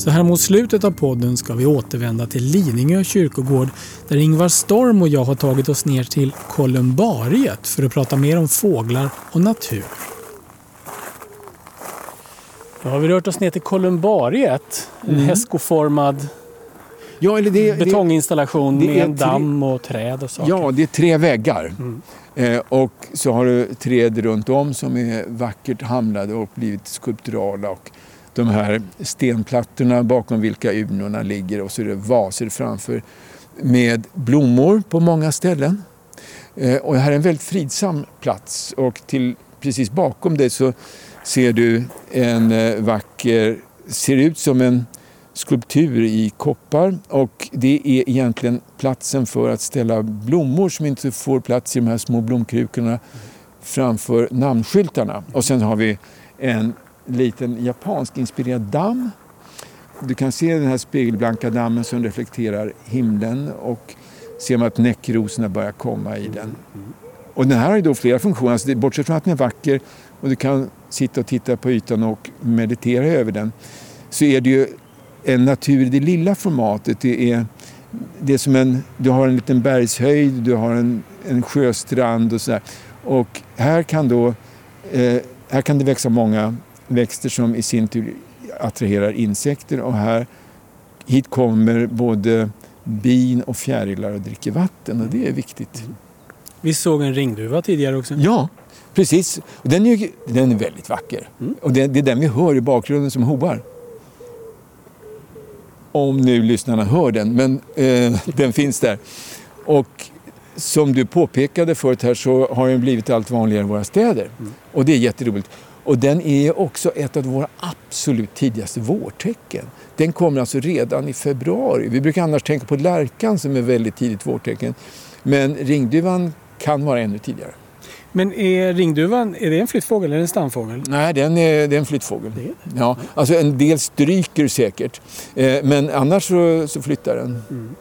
Så här mot slutet av podden ska vi återvända till Lidingö kyrkogård där Ingvar Storm och jag har tagit oss ner till kolumbariet för att prata mer om fåglar och natur. Då har vi rört oss ner till kolumbariet, en mm. hästskoformad ja, eller det, betonginstallation det, det med en damm och träd och saker. Ja, det är tre väggar. Mm. Eh, och så har du träd runt om som är vackert hamnade och blivit skulpturala. Och de här stenplattorna bakom vilka urnorna ligger och så är det vaser framför med blommor på många ställen. Eh, och det här är en väldigt fridsam plats och till, precis bakom dig så ser du en eh, vacker, ser ut som en skulptur i koppar och det är egentligen platsen för att ställa blommor som inte får plats i de här små blomkrukorna framför namnskyltarna. Och sen har vi en liten japansk inspirerad damm. Du kan se den här spegelblanka dammen som reflekterar himlen och ser man att näckrosorna börjar komma i den. Och den här har ju då flera funktioner. Alltså bortsett från att den är vacker och du kan sitta och titta på ytan och meditera över den så är det ju en natur i det lilla formatet. Det är, det är som en, du har en liten bergshöjd, du har en, en sjöstrand och sådär. Och här kan, då, eh, här kan det växa många växter som i sin tur attraherar insekter och här, hit kommer både bin och fjärilar och dricker vatten och det är viktigt. Vi såg en ringduva tidigare också. Ja, precis. Den är, den är väldigt vacker. Mm. Och det, det, är den vi hör i bakgrunden som hoar. Om nu lyssnarna hör den, men eh, den finns där. Och som du påpekade förut här så har den blivit allt vanligare i våra städer. Mm. Och det är jätteroligt. Och den är också ett av våra absolut tidigaste vårtecken. Den kommer alltså redan i februari. Vi brukar annars tänka på lärkan som är väldigt tidigt vårtecken. Men ringduvan kan vara ännu tidigare. Men är ringduvan är det en flyttfågel eller en stamfågel? Nej, den är, det är en flyttfågel. Det är det. Ja, alltså en del stryker säkert. Eh, men annars så, så flyttar den. Mm.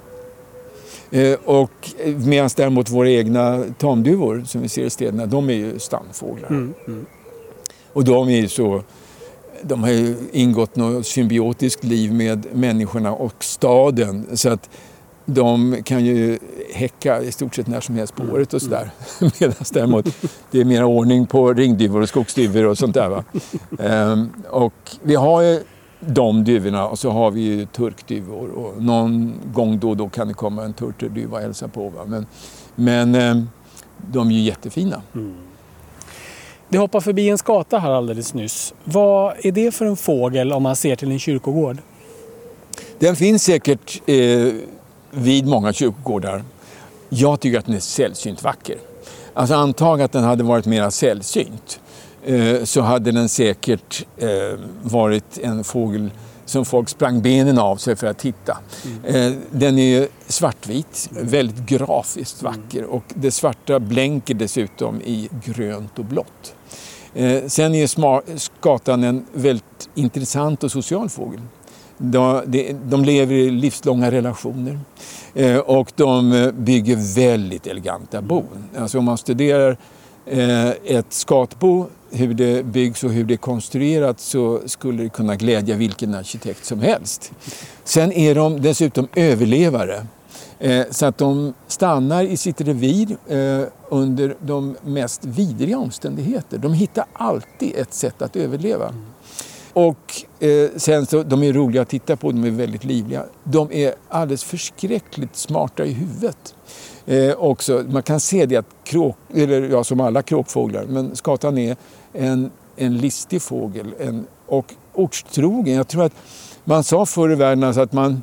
Eh, och medan däremot våra egna tamduvor som vi ser i städerna, de är ju stamfåglar. Mm. Mm. Och de är så de har ju ingått något symbiotiskt liv med människorna och staden. Så att de kan ju häcka i stort sett när som helst på året och sådär. Mm. Medan däremot det är mer ordning på ringduvor och skogsduvor och sånt där. Va? Ehm, och vi har ju de duvorna och så har vi ju turkduvor och någon gång då och då kan det komma en turturduva och hälsa på. Va? Men, men ehm, de är ju jättefina. Mm. Det hoppade förbi en skata här alldeles nyss. Vad är det för en fågel om man ser till en kyrkogård? Den finns säkert eh, vid många kyrkogårdar. Jag tycker att den är sällsynt vacker. Alltså antag att den hade varit mer sällsynt eh, så hade den säkert eh, varit en fågel som folk sprang benen av sig för att titta. Eh, den är svartvit, väldigt grafiskt vacker och det svarta blänker dessutom i grönt och blått. Eh, sen är skatan en väldigt intressant och social fågel. De, lever i livslånga relationer eh, och de eh, bygger väldigt eleganta bon. Alltså om man studerar ett skatbo, hur det byggs och hur det är konstruerat så skulle det kunna glädja vilken arkitekt som helst. Sen är de dessutom överlevare. Eh, så att de stannar i sitt revir eh, under de mest vidriga omständigheter. De hittar alltid ett sätt att överleva. Och eh, sen så, de är roliga att titta på, de är väldigt livliga. De är alldeles förskräckligt smarta i huvudet. Eh, också, man kan se det att kråk, eller ja, som alla kråkfåglar, men skatan är en, en listig fågel en, och ortstrogen. Jag tror att man sa förr i världen alltså att man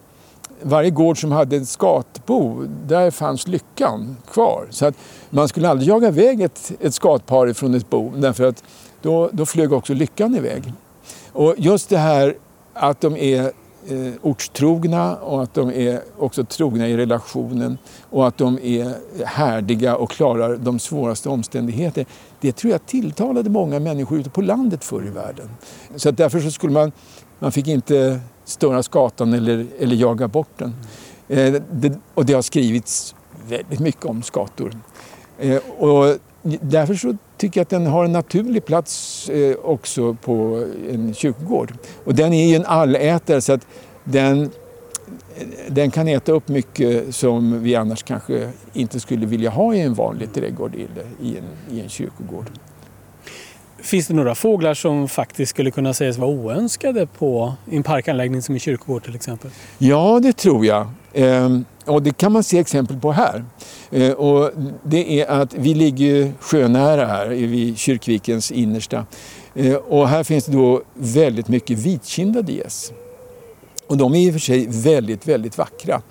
varje gård som hade ett skatbo, där fanns lyckan kvar. Så att man skulle aldrig jaga iväg ett, ett skatpar från ett bo därför att då, då flög också lyckan iväg. Och just det här att de är eh, ortstrogna och att de är också trogna i relationen och att de är härdiga och klarar de svåraste omständigheter. Det tror jag tilltalade många människor ute på landet förr i världen. Så att därför så skulle man, man fick inte störa skatan eller, eller jaga bort den. Eh, det, och det har skrivits väldigt mycket om skator. Eh, och därför så tycker jag att den har en naturlig plats eh, också på en kyrkogård. Och den är ju en allätare så att den, den kan äta upp mycket som vi annars kanske inte skulle vilja ha i en vanlig trädgård eller i en, i en kyrkogård. Finns det några fåglar som faktiskt skulle kunna sägas vara oönskade på en parkanläggning som en kyrkogård till exempel? Ja, det tror jag. Ehm, och det kan man se exempel på här. Ehm, och det är att vi ligger sjönära här vid Kyrkvikens innersta. Ehm, och här finns det då väldigt mycket vitkindade gäss. Och de är i och för sig väldigt, väldigt vackra.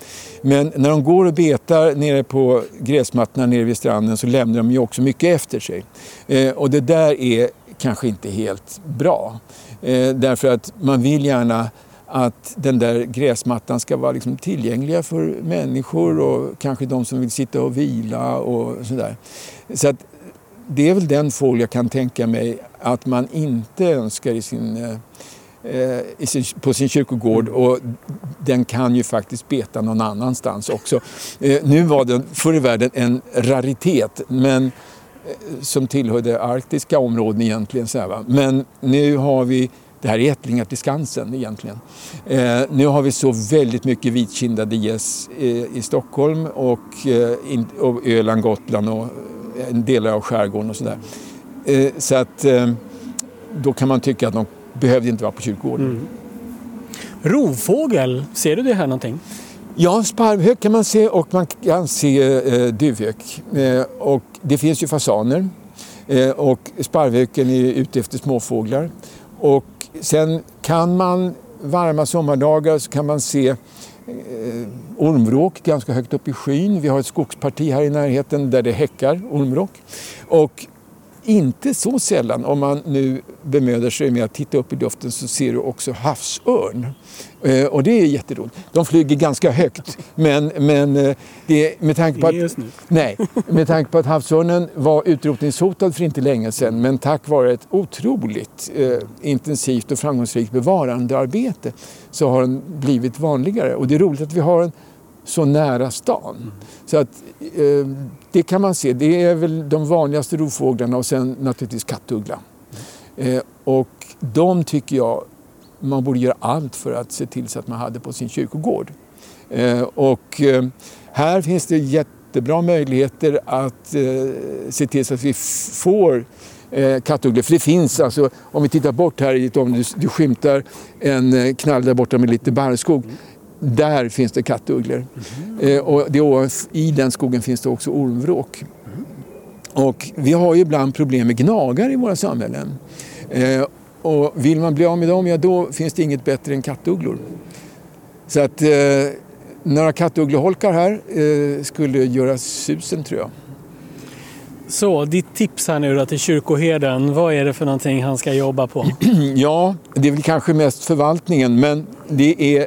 Men när de går och betar nere på gräsmattorna nere vid stranden så lämnar de ju också mycket efter sig. Eh, och det där är kanske inte helt bra. Eh, därför att man vill gärna att den där gräsmattan ska vara liksom tillgängliga för människor och kanske de som vill sitta och vila och sådär. Så att det är väl den fågel jag kan tänka mig att man inte önskar i sin eh, eh, på sin kyrkogård och den kan ju faktiskt beta någon annanstans också. Eh, nu var den förr i världen en raritet men som tillhörde arktiska områden egentligen. Så Men nu har vi det här är ättlingar till Skansen egentligen. Eh, nu har vi så väldigt mycket vitkindade gäss eh, i Stockholm och, eh, in, och Öland, Gotland och delar av skärgården och sådär. Eh, så att då kan man tycka att de behövde inte vara på kyrkogården. Mm. Rovfågel, ser du det här någonting? Ja, sparvhök kan man se och man kan se eh, duvhök. Eh, och det finns ju fasaner eh, och sparvhöken är ute efter småfåglar. Och sen kan man varma sommardagar så kan man se eh, ormvråk ganska högt upp i skyn. Vi har ett skogsparti här i närheten där det häckar ormvråk. Och inte så sällan, om man nu bemödar sig med att titta upp i luften, så ser du också havsörn. Eh, och det är jätteroligt. De flyger ganska högt, men, men eh, det, med, tanke på att, nej, med tanke på att havsörnen var utrotningshotad för inte länge sedan, men tack vare ett otroligt eh, intensivt och framgångsrikt bevarandearbete så har den blivit vanligare. Och det är roligt att vi har en så nära stan. Så att, eh, det kan man se. Det är väl de vanligaste rovfåglarna och sen naturligtvis kattuggla. Eh, och de tycker jag man borde göra allt för att se till så att man hade på sin kyrkogård. Eh, och eh, här finns det jättebra möjligheter att eh, se till så att vi får eh, kattugglor. För det finns alltså, om vi tittar bort här du, du skymtar en eh, knall där borta med lite barrskog där finns det kattugglor. Mm. Eh, och det, I den skogen finns det också ormvråk. Mm. Och vi har ju ibland problem med gnagare i våra samhällen. Eh, och vill man bli av med dem, ja då finns det inget bättre än kattugglor. Så att eh, några kattugglholkar här eh, skulle göra susen tror jag. Så ditt tips här nu då till kyrkoherden, vad är det för någonting han ska jobba på? ja, det är väl kanske mest förvaltningen men det, är,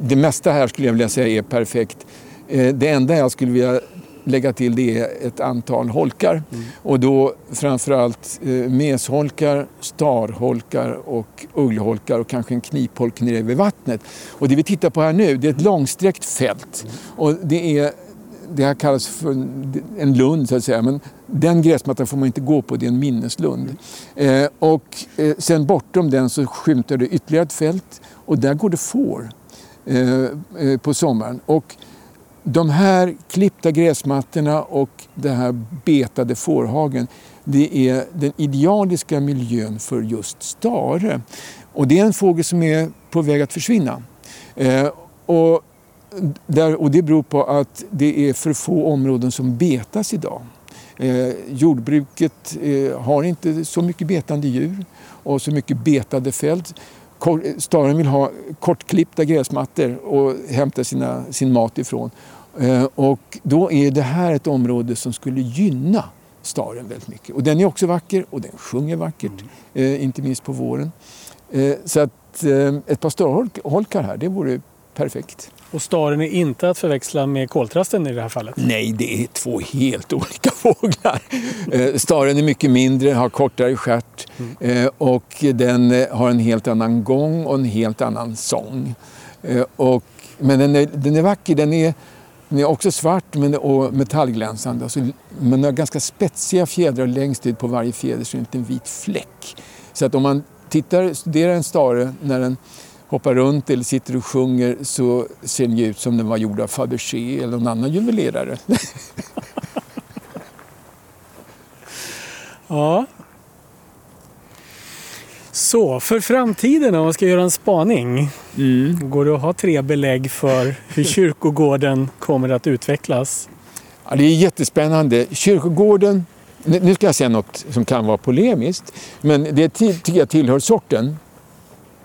det mesta här skulle jag vilja säga är perfekt. Eh, det enda jag skulle vilja lägga till det är ett antal holkar. Mm. Och då framförallt eh, mesholkar, starholkar och uggleholkar och kanske en knipholk nere vid vattnet. Och det vi tittar på här nu det är ett långsträckt fält. Mm. Och det är det här kallas för en lund så att säga. Men den gräsmattan får man inte gå på, det är en minneslund. Eh, och eh, sen bortom den så skymtar det ytterligare ett fält och där går det får Eh, eh, på sommaren. Och de här klippta gräsmattorna och den här betade fårhagen det är den idealiska miljön för just stare. Och det är en fågel som är på väg att försvinna. Eh, och, där, och det beror på att det är för få områden som betas idag. Eh, jordbruket eh, har inte så mycket betande djur och så mycket betade fält. Staren vill ha kortklippta gräsmattor och hämta sina, sin mat ifrån. Eh, och då är det här ett område som skulle gynna staren väldigt mycket. Och den är också vacker och den sjunger vackert, mm. eh, inte minst på våren. Eh, så att eh, ett par starholkar här, det vore perfekt. Och staren är inte att förväxla med koltrasten i det här fallet? Nej, det är två helt olika fåglar. Eh, staren är mycket mindre, har kortare stjärt mm. Eh, och den har en helt annan gång och en helt annan sång. Och, men den är, den är vacker, den är den är också svart men, och metallglänsande. Alltså, men den har ganska spetsiga fjädrar längst ut på varje fjäder så är det en vit fläck. Så att om man tittar, studerar en stare när den hoppar runt eller sitter och sjunger så ser den ut som den var gjord av Fabergé eller någon annan juvelerare. ja, så, för framtiden om man ska göra en spaning. Mm. Går det att ha tre belägg för hur kyrkogården kommer att utvecklas? Ja, det är jättespännande. Kyrkogården, nu ska jag säga något som kan vara polemiskt, men det tycker jag tillhör sorten.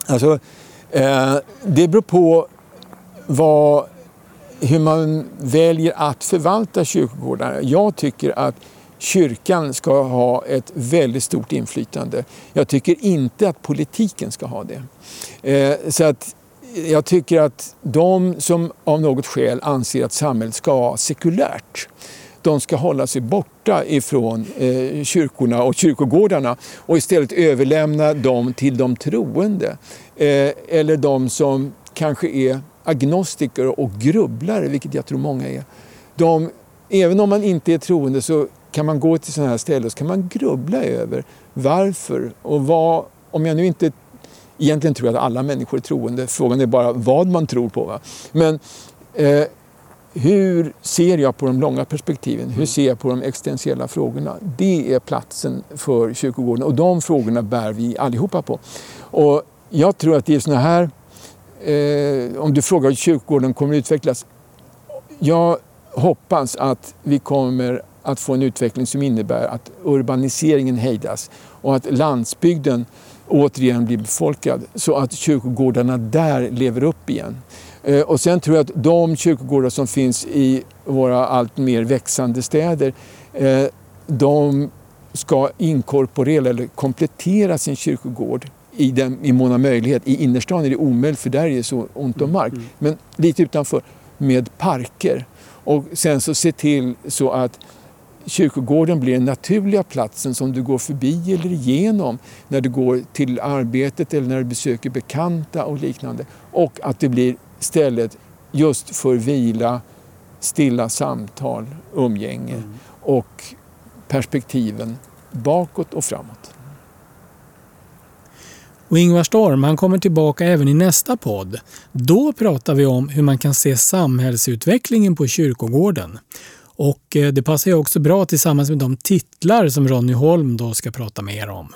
Alltså, eh, det beror på vad, hur man väljer att förvalta kyrkogårdarna. Jag tycker att kyrkan ska ha ett väldigt stort inflytande. Jag tycker inte att politiken ska ha det. Eh, så att jag tycker att de som av något skäl anser att samhället ska vara sekulärt de ska hålla sig borta ifrån eh, kyrkorna och kyrkogårdarna och istället överlämna dem till de troende. Eh, eller de som kanske är agnostiker och grubblare, vilket jag tror många är. De, även om man inte är troende så kan man gå till sådana här ställen och så kan man grubbla över varför och vad, om jag nu inte egentligen tror att alla människor är troende, frågan är bara vad man tror på. Va? Men eh, hur ser jag på de långa perspektiven? Hur ser jag på de existentiella frågorna? Det är platsen för kyrkogården och de frågorna bär vi allihopa på. Och jag tror att det är sådana här, eh, om du frågar hur kyrkogården kommer att utvecklas. Jag hoppas att vi kommer att få en utveckling som innebär att urbaniseringen hejdas och att landsbygden återigen blir befolkad så att kyrkogårdarna där lever upp igen. Eh, och sen tror jag att de kyrkogårdar som finns i våra allt mer växande städer eh, de ska inkorporera eller komplettera sin kyrkogård i, den, i mån av möjlighet. I innerstan är det omöjligt för där är det så ont om mark. Mm. Men lite utanför med parker. Och sen så se till så att kyrkogården blir den naturliga platsen som du går förbi eller igenom när du går till arbetet eller när du besöker bekanta och liknande. Och att det blir stället just för vila, stilla samtal, umgänge mm. och perspektiven bakåt och framåt. Och Ingvar Storm han kommer tillbaka även i nästa podd. Då pratar vi om hur man kan se samhällsutvecklingen på kyrkogården. Och eh, det passar ju också bra tillsammans med de titlar som Ronny Holm då ska prata mer om.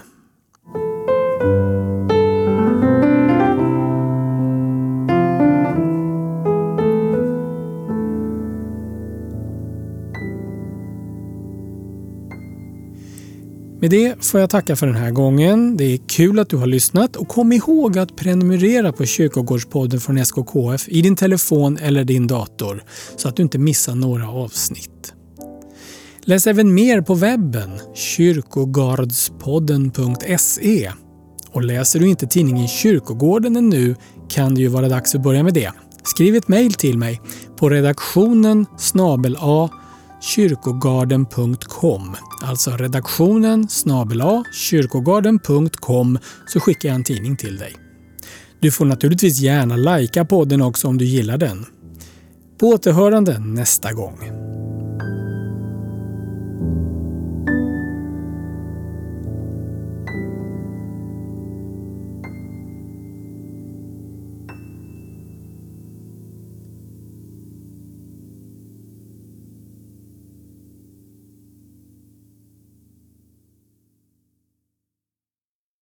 Med det får jag tacka för den här gången. Det är kul att du har lyssnat och kom ihåg att prenumerera på Kyrkogårdspodden från SKKF i din telefon eller din dator så att du inte missar några avsnitt. Läs även mer på webben, kyrkogardspodden.se. Och läser du inte tidningen Kyrkogården ännu kan det ju vara dags att börja med det. Skriv ett mejl till mig på redaktionen snabel a kyrkogarden.com. Alltså redaktionen snabel a kyrkogarden.com så skickar jag en tidning till dig. Du får naturligtvis gärna lajka podden också om du gillar den. På återhörande nästa gång.